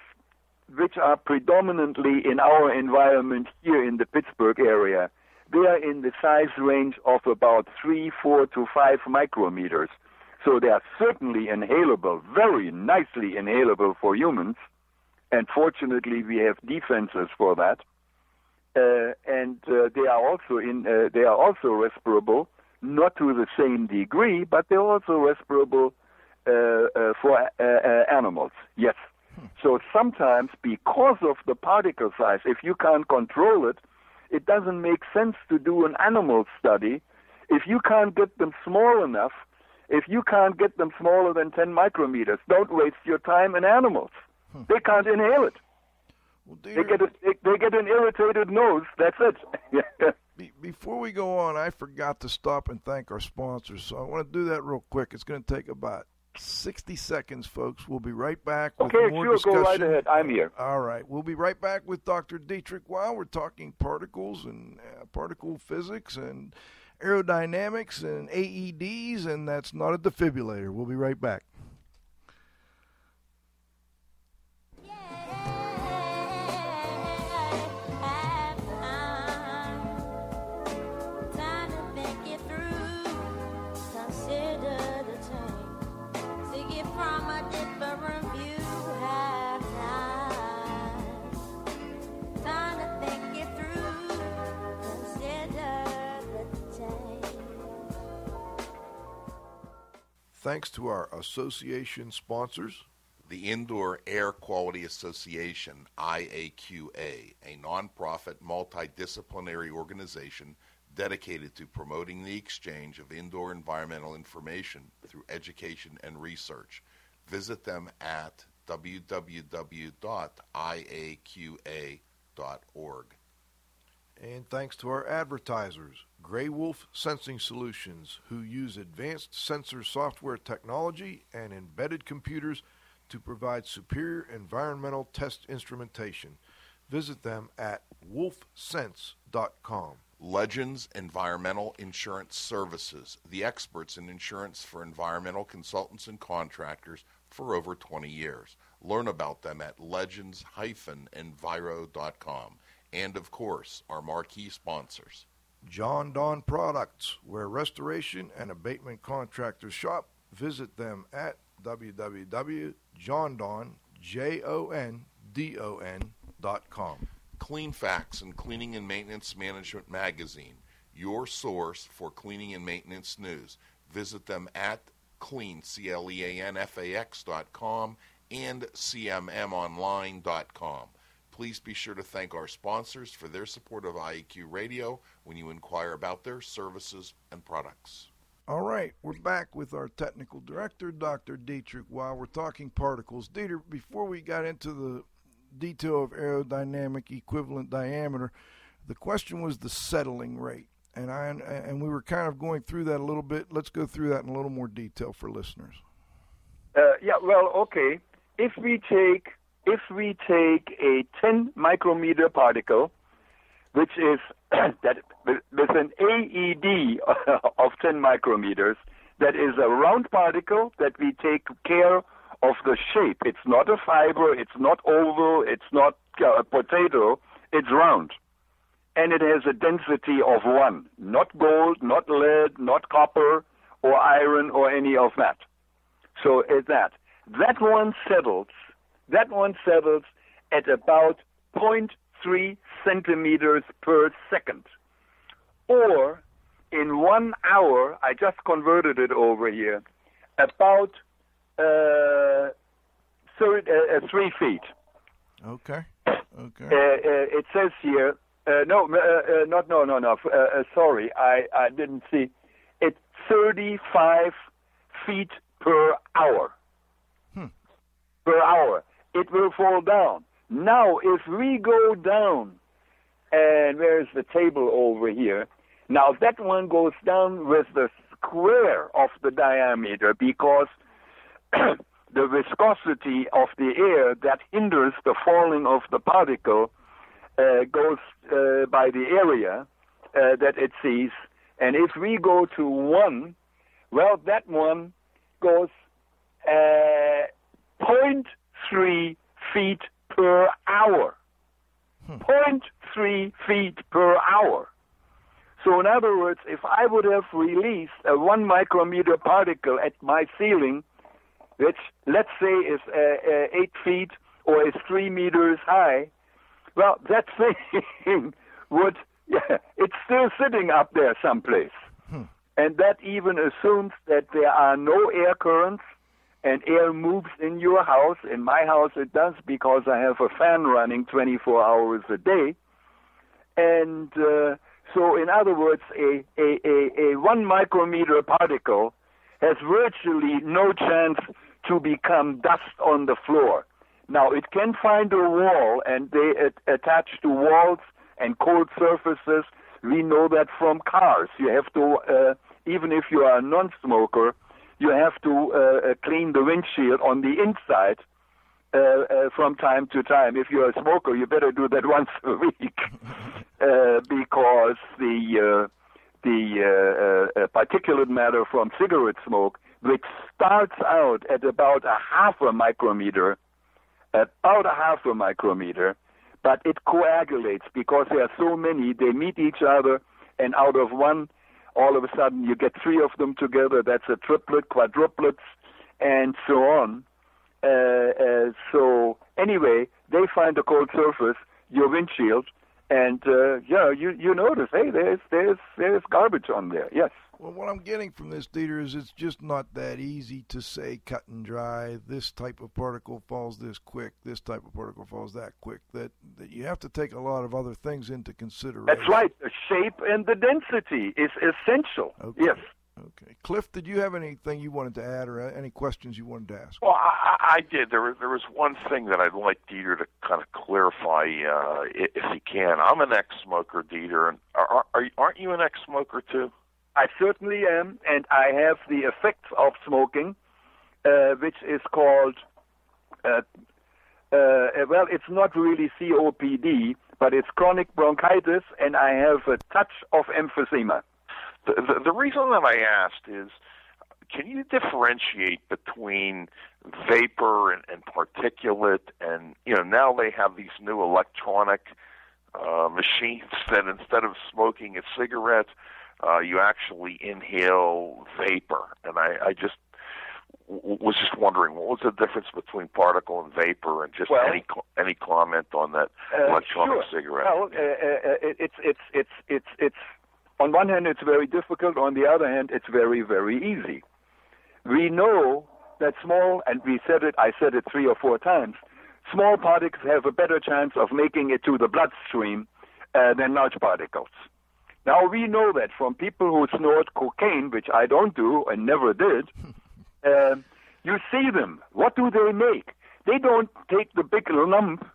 which are predominantly in our environment here in the Pittsburgh area, they are in the size range of about 3, 4 to 5 micrometers. So they are certainly inhalable, very nicely inhalable for humans. And fortunately, we have defenses for that. Uh, and uh, they are also in uh, they are also respirable, not to the same degree, but they're also respirable uh, uh, for uh, animals. Yes. So sometimes, because of the particle size, if you can't control it, it doesn't make sense to do an animal study. If you can't get them small enough, if you can't get them smaller than 10 micrometers, don't waste your time in animals. Hmm. They can't inhale it. Well, dear, they get a, they, they, get an irritated nose. That's it. before we go on, I forgot to stop and thank our sponsors, so I want to do that real quick. It's going to take about 60 seconds, folks. We'll be right back with okay, more sure, discussion. go right ahead. I'm here. All right. We'll be right back with Dr. Dietrich Weyel we're talking particles and uh, particle physics and aerodynamics and AEDs, and that's not a defibrillator. We'll be right back. Thanks to our association sponsors. The Indoor Air Quality Association, IAQA, a nonprofit multidisciplinary organization dedicated to promoting the exchange of indoor environmental information through education and research. Visit them at www.iaqa.org. And thanks to our advertisers, Grey Wolf Sensing Solutions, who use advanced sensor software technology and embedded computers to provide superior environmental test instrumentation. Visit them at wolfsense.com. Legends Environmental Insurance Services, the experts in insurance for environmental consultants and contractors for over 20 years. Learn about them at legends-enviro.com and, of course, our marquee sponsors. Jon-Don Products, where restoration and abatement contractors shop. Visit them at www.jondon.com. CleanFax and Cleaning and Maintenance Management Magazine, your source for cleaning and maintenance news. Visit them at clean, and cmmonline.com. Please be sure to thank our sponsors for their support of IEQ Radio when you inquire about their services and products. All right, we're back with our technical director, Dr. Dietrich, Weyel we're talking particles. Dietrich, before we got into the detail of aerodynamic equivalent diameter, the question was the settling rate. And I and we were kind of going through that a little bit. Let's go through that in a little more detail for listeners. Uh, yeah, well, okay. If we take if we take a 10 micrometer particle, which is that with an AED of 10 micrometers, that is a round particle that we take care of the shape. It's not a fiber, it's not oval, it's not a potato, it's round. And it has a density of one, not gold, not lead, not copper, or iron, or any of that. So it's that. That one settles that one settles at about 0.3 centimeters per second. Or in one hour, I just converted it over here, about uh, third, uh, uh, three feet. Okay. Okay. Uh, uh, it says here, uh, no, not no, no, no. sorry, I, I didn't see. It's 35 feet per hour. Hmm. Per hour it will fall down. Now, if we go down, and where's the table over here? Now, that one goes down with the square of the diameter because the viscosity of the air that hinders the falling of the particle uh, goes uh, by the area uh, that it sees. And if we go to one, well, that one goes uh, three feet per hour. 0.3 feet per hour. So, in other words, if I would have released a one micrometer particle at my ceiling, which let's say is uh, uh, eight feet or is three meters high, well, that thing would, yeah, it's still sitting up there someplace. And that even assumes that there are no air currents and air moves in your house. In my house, it does because I have a fan running 24 hours a day. And uh, so, in other words, a, a, a, a one micrometer particle has virtually no chance to become dust on the floor. Now, it can find a wall, and they attach to walls and cold surfaces. We know that from cars. You have to, uh, even if you are a non-smoker, you have to uh, uh, clean the windshield on the inside uh, from time to time. If you're a smoker, you better do that once a week because the the uh, uh, particulate matter from cigarette smoke, which starts out at about a half a micrometer, about a half a micrometer, but it coagulates because there are so many. They meet each other, and out of one, all of a sudden you get three of them together. That's a triplet, quadruplets, and so on. Uh, uh, so anyway, they find a cold surface, your windshield, and uh, yeah, you you notice, hey, there's there's there's garbage on there. Yes. Well, what I'm getting from this, Dieter, is it's just not that easy to say cut and dry. This type of particle falls this quick. This type of particle falls that quick. That that you have to take a lot of other things into consideration. That's right. The shape and the density is essential. Okay. Yes. Okay, Cliff, did you have anything you wanted to add, or any questions you wanted to ask? Well, I, I I did. There was there was one thing that I'd like Dieter to kind of clarify, uh, if he can. I'm an ex-smoker, Dieter, and are, are, aren't you an ex-smoker too? I certainly am, and I have the effects of smoking, uh, which is called, uh, uh, well, it's not really COPD, but it's chronic bronchitis, and I have a touch of emphysema. The, the, the reason that I asked is, can you differentiate between vapor and, and particulate? And you know, now they have these new electronic uh, machines that instead of smoking a cigarette, uh, you actually inhale vapor. And I, I just w- was just wondering what was the difference between particle and vapor, and just Well- any any comment on that Uh, electronic sure. cigarette? Well, uh, uh, uh, it's it's it's it's it's on one hand it's very difficult. On the other hand, it's very very easy. We know that small, and we said it. I said it three or four times. Small particles have a better chance of making it to the bloodstream uh, than large particles. Now we know that from people who snort cocaine, which I don't do and never did. um, you see them. What do they make? They don't take the big lump.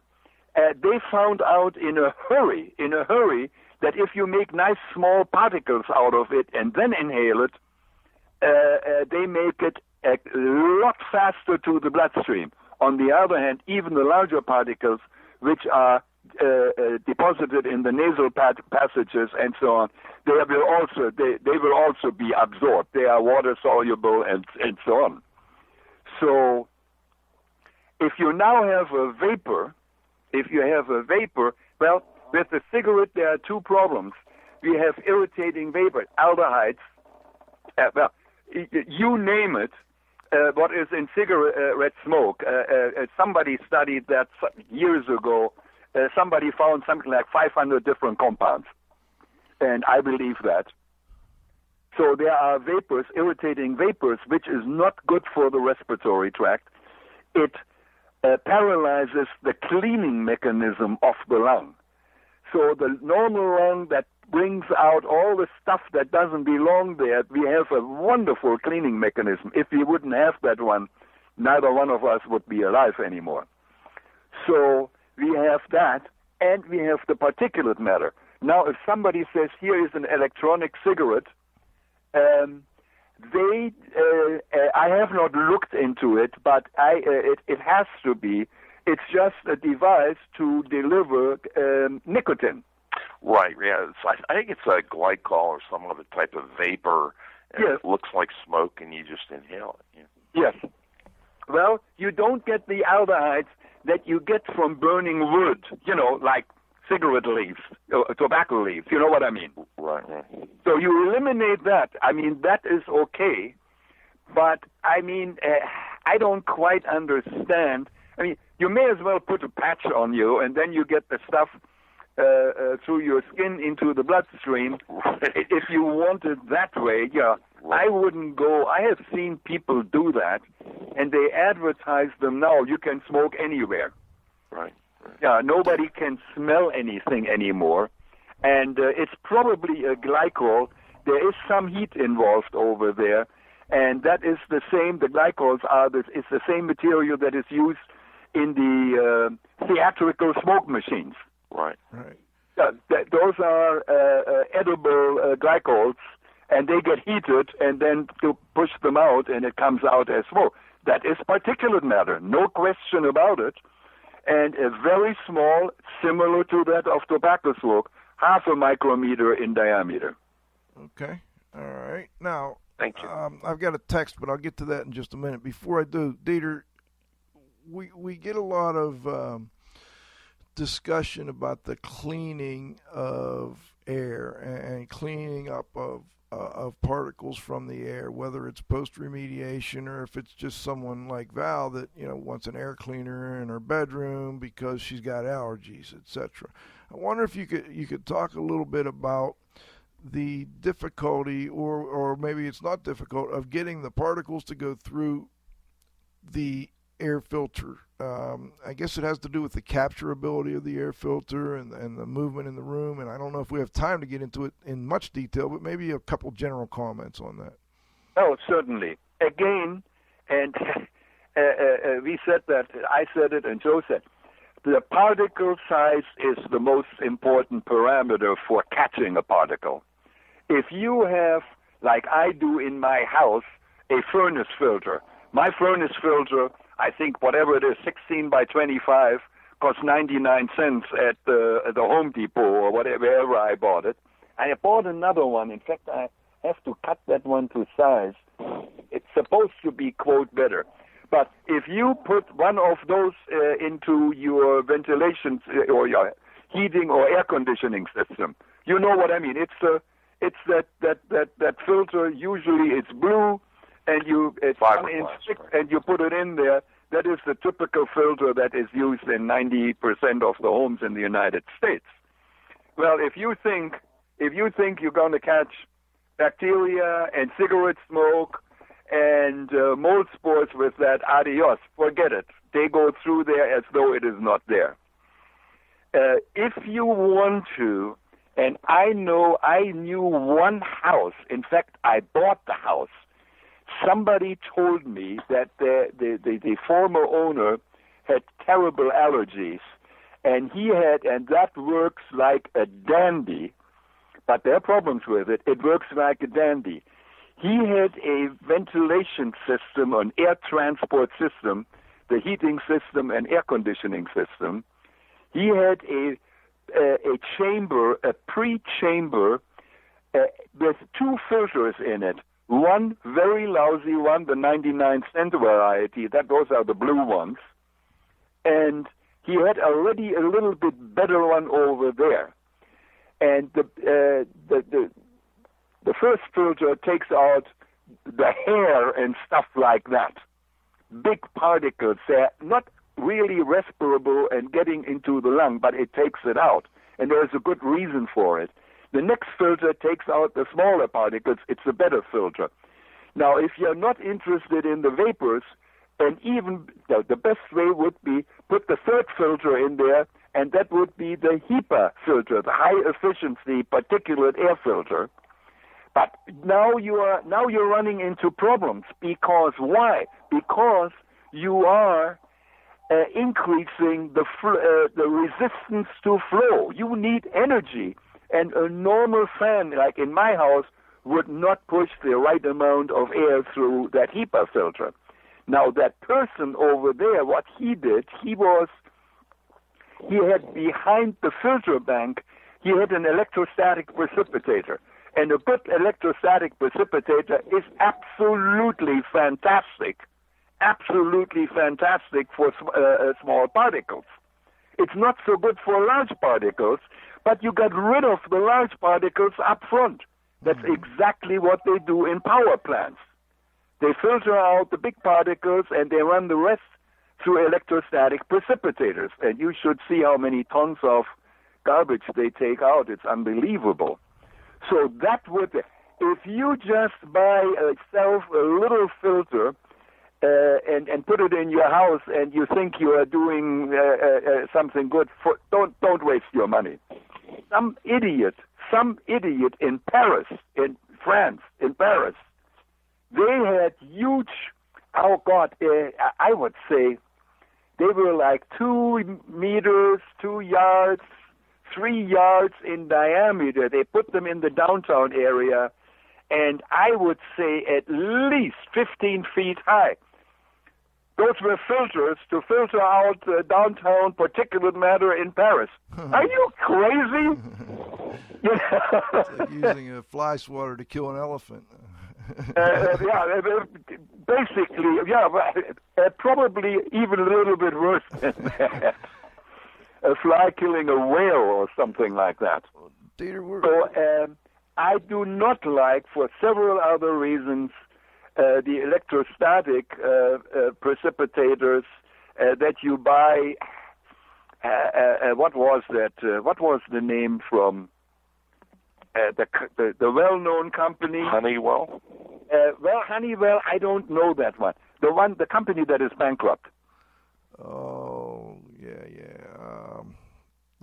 Uh, they found out in a hurry, in a hurry, that if you make nice small particles out of it and then inhale it, uh, uh, they make it a lot faster to the bloodstream. On the other hand, even the larger particles, which are uh, uh, deposited in the nasal pa- passages and so on, they will also they, they will also be absorbed. They are water soluble and and so on. So, if you now have a vapor, if you have a vapor, well, with the cigarette there are two problems. We have irritating vapor, aldehydes. Uh, well, you name it. Uh, what is in cigarette smoke? Uh, uh, uh, somebody studied that years ago. Uh, somebody found something like 500 different compounds, and I believe that. So there are vapors, irritating vapors, which is not good for the respiratory tract. It uh, paralyzes the cleaning mechanism of the lung. So the normal lung that brings out all the stuff that doesn't belong there, we have a wonderful cleaning mechanism. If we wouldn't have that one, neither one of us would be alive anymore. So we have that, and we have the particulate matter. Now, if somebody says, here is an electronic cigarette, um, they, uh, uh, I have not looked into it, but I, uh, it, it has to be. It's just a device to deliver um, nicotine. Right. Yeah. It's, I, I think it's a glycol or some other type of vapor. Yes. It looks like smoke, and you just inhale it. Yeah. Yes. Well, you don't get the aldehydes that you get from burning wood, you know, like cigarette leaves, uh, tobacco leaves. You know what I mean? Right, right. So you eliminate that. I mean, that is okay. But I mean, uh, I don't quite understand. I mean, you may as well put a patch on you, and then you get the stuff uh, uh, through your skin into the bloodstream. If you want it that way, yeah, I wouldn't go. I have seen people do that, and they advertise them now. You can smoke anywhere. Right. Yeah, nobody can smell anything anymore, and uh, it's probably a glycol. There is some heat involved over there, and that is the same. The glycols are the, it's the same material that is used in the uh, theatrical smoke machines. Right. Right. Yeah, th- those are uh, uh, edible uh, glycols, and they get heated, and then to push them out, and it comes out as smoke. That is particulate matter, no question about it, and a very small, similar to that of tobacco smoke, half a micrometer in diameter. Okay. All right. Now, Thank you. Um, I've got a text, but I'll get to that in just a minute. Before I do, Dieter, we we get a lot of um, discussion about the cleaning of air and, cleaning up of uh, of particles from the air, whether it's post remediation or if it's just someone like Val that you know wants an air cleaner in her bedroom because she's got allergies, etc. I wonder if you could you could talk a little bit about the difficulty, or or maybe it's not difficult, of getting the particles to go through the air filter. Um, I guess it has to do with the capturability of the air filter and and the movement in the room. And I don't know if we have time to get into it in much detail, but maybe a couple general comments on that. Oh, certainly. Again, and uh, uh, uh, we said that, I said it, and Joe said, the particle size is the most important parameter for catching a particle. If you have, like I do in my house, a furnace filter, my furnace filter, I think whatever it is, 16 by 25, costs 99 cents at the, at the Home Depot or whatever, wherever I bought it. I bought another one. In fact, I have to cut that one to size. It's supposed to be, quote, better. But if you put one of those uh, into your ventilation uh, or your heating or air conditioning system, you know what I mean. It's a, it's that that that that filter. Usually it's blue, and you it's one inch Fiberglass, thick, right. and you put it in there. That is the typical filter that is used in 90% of the homes in the United States. Well, if you think if you think you're going to catch bacteria and cigarette smoke and uh, mold spores with that, adios, forget it. They go through there as though it is not there. Uh, if you want to, and I know I knew one house, in fact, I bought the house. Somebody told me that the, the, the, the former owner had terrible allergies, and he had, and that works like a dandy, but there are problems with it. It works like a dandy. He had a ventilation system, an air transport system, the heating system and air conditioning system. He had a a, a chamber, a pre-chamber uh, with two filters in it. One very lousy one, the 99 cent variety. That those are the blue ones. And he had already a little bit better one over there. And the uh, the the the first filter takes out the hair and stuff like that. Big particles. They're not really respirable and getting into the lung, but it takes it out. And there's a good reason for it. The next filter takes out the smaller particles. It's a better filter. Now, if you're not interested in the vapors, and even the, the best way would be put the third filter in there, and that would be the HEPA filter, the high efficiency particulate air filter. But now you are now you're running into problems because why? Because you are uh, increasing the fl- uh, the resistance to flow. You need energy, and a normal fan, like in my house, would not push the right amount of air through that HEPA filter. Now that person over there, what he did, he was he had behind the filter bank, he had an electrostatic precipitator. And a good electrostatic precipitator is absolutely fantastic absolutely fantastic for uh, uh, small particles. It's not so good for large particles, but you get rid of the large particles up front. That's mm-hmm. exactly what they do in power plants. They filter out the big particles and they run the rest through electrostatic precipitators. And you should see how many tons of garbage they take out. It's unbelievable. So that would, if you just buy yourself a little filter uh, and and put it in your house, and you think you are doing uh, uh, uh, something good, for, don't don't waste your money. Some idiot, some idiot in Paris, in France, in Paris, they had huge. Oh God, uh, I would say they were like two meters, two yards, three yards in diameter. They put them in the downtown area, and I would say at least 15 feet high. Those were filters to filter out uh, downtown particulate matter in Paris. Are you crazy? like using a fly swatter to kill an elephant. uh, uh yeah, uh, basically, yeah, uh, probably even a little bit worse than that. a fly killing a whale or something like that. Dieter, so um, I do not like, for several other reasons, uh, the electrostatic uh, uh, precipitators uh, that you buy. Uh, uh, what was that? what was the name from the, the, the well-known company? Honeywell. well, Honeywell, I don't know that one. The one, the company that is bankrupt. Oh yeah, yeah.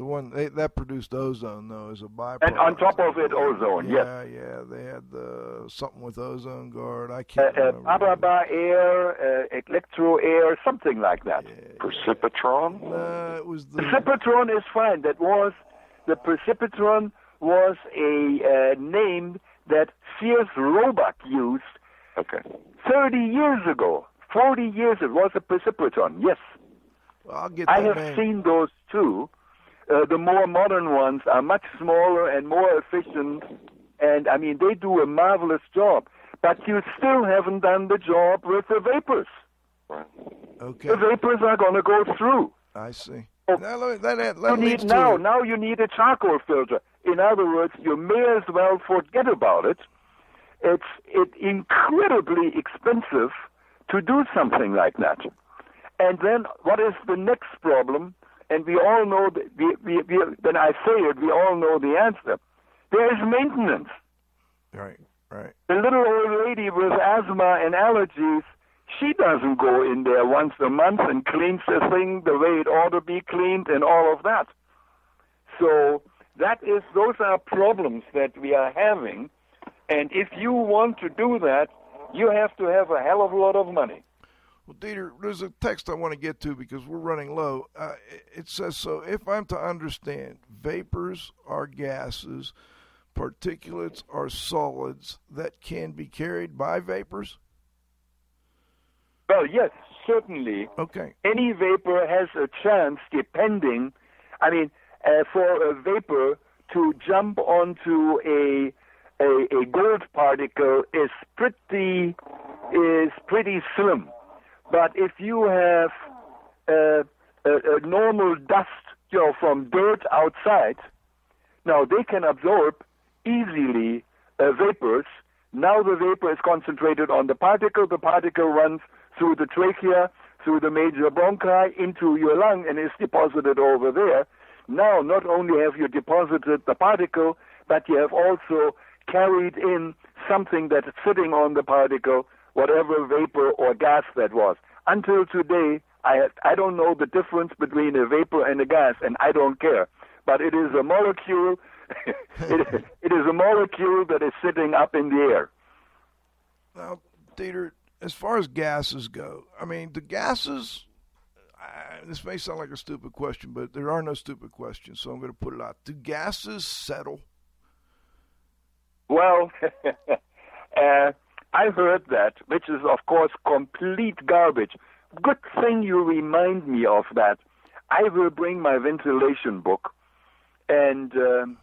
The one they, that produced ozone though is a byproduct. And on top of it, ozone. Yeah, yes. yeah. They had the something with ozone guard. I can't uh, remember. Uh, air, uh, electro air, something like that. Yeah, Percipitron. No, it was the Percipitron is fine. That was the Percipitron was a uh, name that Sears Roebuck used. Okay. Thirty years ago, forty years it was a Percipitron. Yes. Well, I'll get I have name. seen those too uh, the more modern ones are much smaller and more efficient, and I mean they do a marvelous job. But you still haven't done the job with the vapors. Okay. The vapors are going to go through. I see. Oh, now, let, that, that you need now. Now you need a charcoal filter. In other words, you may as well forget about it. It's it incredibly expensive to do something like that. And then what is the next problem? And we all know that we, we, we, when I say it, we all know the answer. There is maintenance. Right, right. The little old lady with asthma and allergies, she doesn't go in there once a month and cleans the thing the way it ought to be cleaned and all of that. So that is those are problems that we are having, and if you want to do that, you have to have a hell of a lot of money. Well, Dieter, there's a text I want to get to because we're running low. Uh, it says so. If I'm to understand, vapors are gases, particulates are solids that can be carried by vapors. Well, yes, certainly. Okay. Any vapor has a chance, depending. I mean, uh, for a vapor to jump onto a a, a gold particle is pretty is pretty slim. But if you have a, a normal dust, you know, from dirt outside, now they can absorb easily uh, vapors. Now the vapor is concentrated on the particle. The particle runs through the trachea, through the major bronchi, into your lung, and is deposited over there. Now, not only have you deposited the particle, but you have also carried in something that is sitting on the particle whatever vapor or gas that was. Until today, I, I don't know the difference between a vapor and a gas, and I don't care. But it is a molecule. it, it is a molecule that is sitting up in the air. Now, Dieter, as far as gases go, I mean, the gases. Uh, this may sound like a stupid question, but there are no stupid questions, so I'm going to put it out. Do gases settle? Well, uh, I heard that, which is, of course, complete garbage. Good thing you remind me of that. I will bring my ventilation book, and um,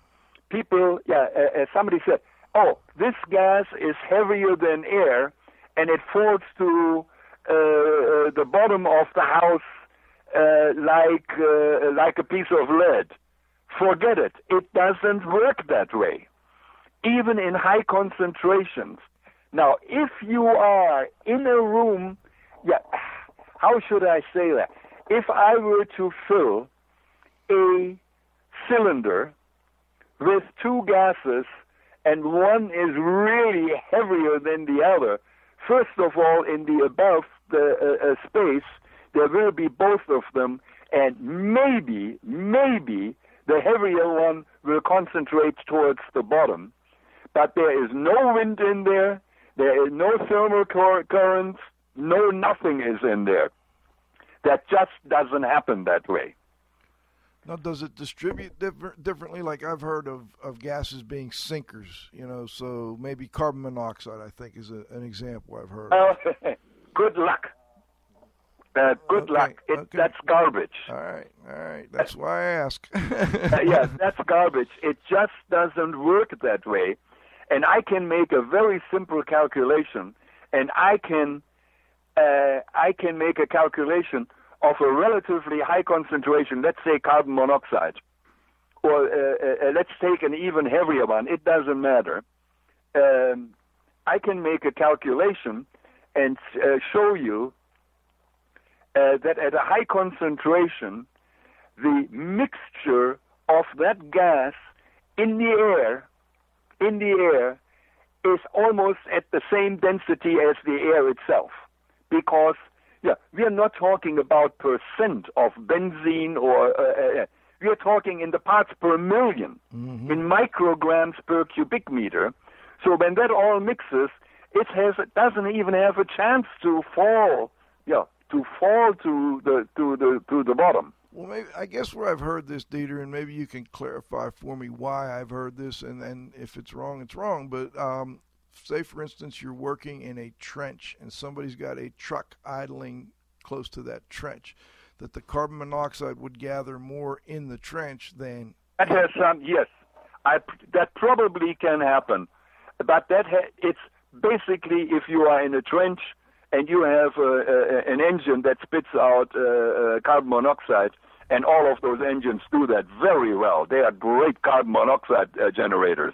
people, yeah, uh, somebody said, oh, this gas is heavier than air, and it falls to uh, uh, the bottom of the house uh, like uh, like a piece of lead. Forget it. It doesn't work that way, even in high concentrations. Now, if you are in a room, yeah, how should I say that? If I were to fill a cylinder with two gases and one is really heavier than the other, first of all, in the above the uh, uh, space, there will be both of them, and maybe, maybe the heavier one will concentrate towards the bottom. But there is no wind in there, there is no thermal cur- currents, no nothing is in there. That just doesn't happen that way. Now, does it distribute differ- differently? Like I've heard of, of gases being sinkers, you know, so maybe carbon monoxide, I think, is a, an example I've heard. Uh, good luck. Uh, good Okay, luck. It, okay. That's garbage. all right, all right. That's why I ask. Uh, yes, that's garbage. It just doesn't work that way. And I can make a very simple calculation, and I can uh, I can make a calculation of a relatively high concentration. Let's say carbon monoxide, or uh, uh, let's take an even heavier one. It doesn't matter. Um, I can make a calculation and uh, show you uh, that at a high concentration, the mixture of that gas in the air, in the air, is almost at the same density as the air itself. Because, yeah, we are not talking about percent of benzene or, uh, uh, we are talking in the parts per 1000000 in micrograms per cubic meter. So when that all mixes, it has, it doesn't even have a chance to fall, yeah, to fall to the, to the, to the bottom. Well, maybe I guess where I've heard this, Dieter, and maybe you can clarify for me why I've heard this, and and if it's wrong, it's wrong. But um, say, for instance, you're working in a trench, and somebody's got a truck idling close to that trench, that the carbon monoxide would gather more in the trench than. That has some, yes, I, that probably can happen, but that ha- it's basically if you are in a trench and you have an engine that spits out uh, uh, carbon monoxide, and all of those engines do that very well. They are great carbon monoxide uh, generators.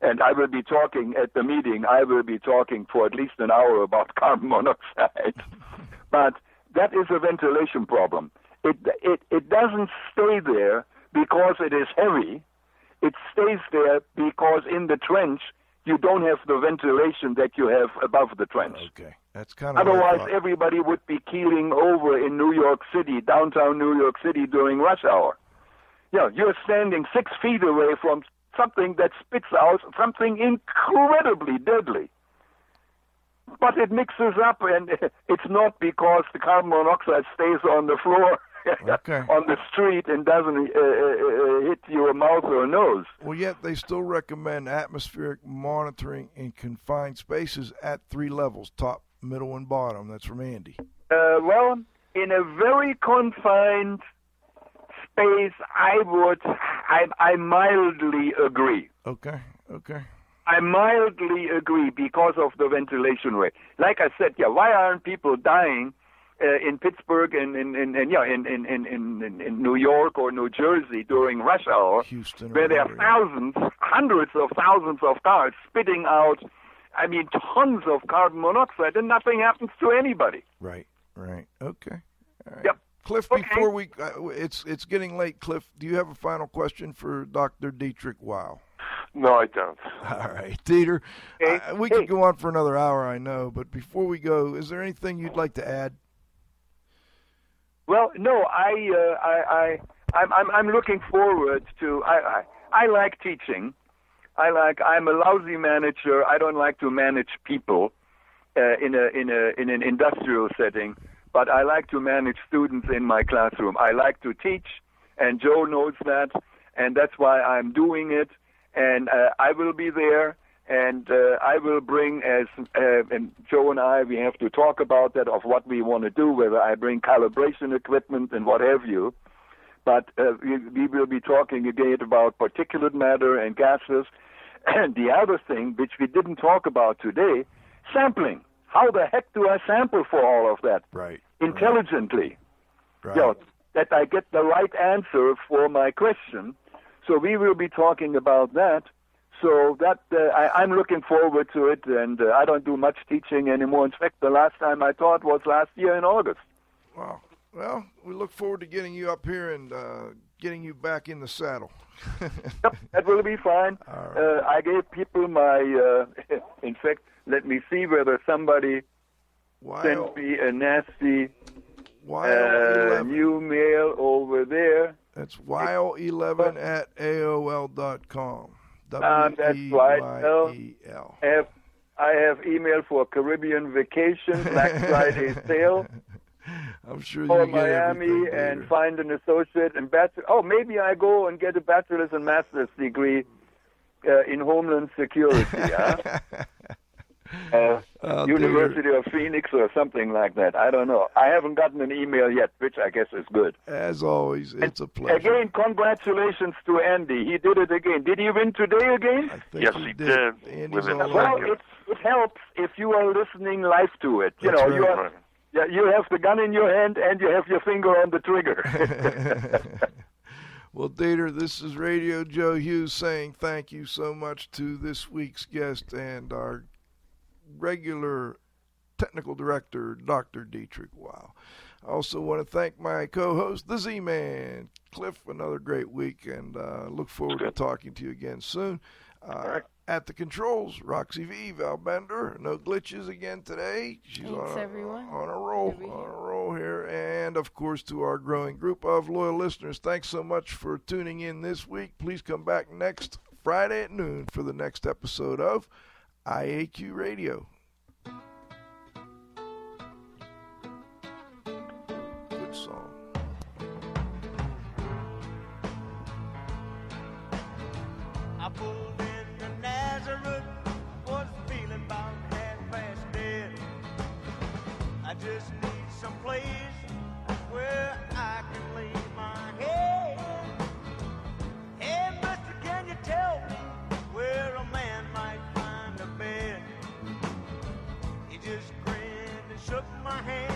And I will be talking at the meeting. I will be talking for at least an hour about carbon monoxide. but that is a ventilation problem. It it it doesn't stay there because it is heavy. It stays there because in the trench you don't have the ventilation that you have above the trench. Okay, that's kind of. Otherwise, everybody would be keeling over in New York City, downtown New York City during rush hour. Yeah, you're standing six feet away from something that spits out something incredibly deadly. But it mixes up, and it's not because the carbon monoxide stays on the floor, Okay. on the street, and doesn't uh, uh, uh, hit your mouth or nose. Well, yet they still recommend atmospheric monitoring in confined spaces at three levels: top, middle, and bottom. That's from Andy. Uh, well, in a very confined space, I would, I, I mildly agree. Okay, okay. I mildly agree because of the ventilation rate. Like I said, yeah, why aren't people dying uh, in Pittsburgh and in, in, in yeah in, in, in, in, in New York or New Jersey during rush hour, Houston. where there are thousands, hundreds of thousands of cars spitting out, I mean, tons of carbon monoxide, and nothing happens to anybody. Right, right. Okay. All right. Yep. Cliff, Okay. before we, uh, it's it's getting late. Cliff, do you have a final question for Doctor Dietrich? Wow. No, I don't. All right, Dieter. Hey, uh, we hey. could go on for another hour, I know, but before we go, is there anything you'd like to add? Well, no, I, uh, I, I, I'm, I'm, I'm looking forward to. I, I, I like teaching. I like. I'm a lousy manager. I don't like to manage people uh, in a in a in an industrial setting, but I like to manage students in my classroom. I like to teach, and Joe knows that, and that's why I'm doing it. And uh, I will be there, and uh, I will bring as uh, and Joe and I we have to talk about that of what we want to do, whether I bring calibration equipment and what have you. But uh, we, we will be talking again about particulate matter and gases. And the other thing, which we didn't talk about today, sampling. how the heck do I sample for all of that? Right. Intelligently. Right. You know, that I get the right answer for my question. So we will be talking about that. So that uh, I, I'm looking forward to it, and uh, I don't do much teaching anymore. In fact, the last time I taught was last year in August. Wow. Well, we look forward to getting you up here and uh, getting you back in the saddle. yep, that will be fine. Uh, I gave people my. Uh, in fact, let me see whether somebody Wow. sent me a nasty uh, new mail over there. That's while11 at AOL.com. Um, that's right. No. I have I have email for Caribbean vacation, Black Friday sale I'm sure get Miami, and find an associate and bachelor. Oh, maybe I go and get a bachelor's and master's degree uh, in Homeland Security. huh? Uh, Oh, dear. University of Phoenix or something like that. I don't know. I haven't gotten an email yet, which I guess is good. As always, it's a pleasure. Again, congratulations to Andy. He did it again. Did he win today again? I think Yes, he he did. did. Andy's Well, over it, it helps if you are listening live to it. You That's know, right. you are, yeah, you have the gun in your hand and you have your finger on the trigger. well, Dieter, this is Radio Joe Hughes saying thank you so much to this week's guest and our regular technical director, Dr. Dietrich Wow. I also want to thank my co-host, the Z-Man, Cliff. Another great week, and uh, look forward to talking to you again soon. Uh, At the controls, Roxy V, Val Bender. No glitches again today. She's Thanks, on a, everyone. on a roll, Good on a roll here, and of course to our growing group of loyal listeners. Thanks so much for tuning in this week. Please come back next Friday at noon for the next episode of IAQ Radio. My hand.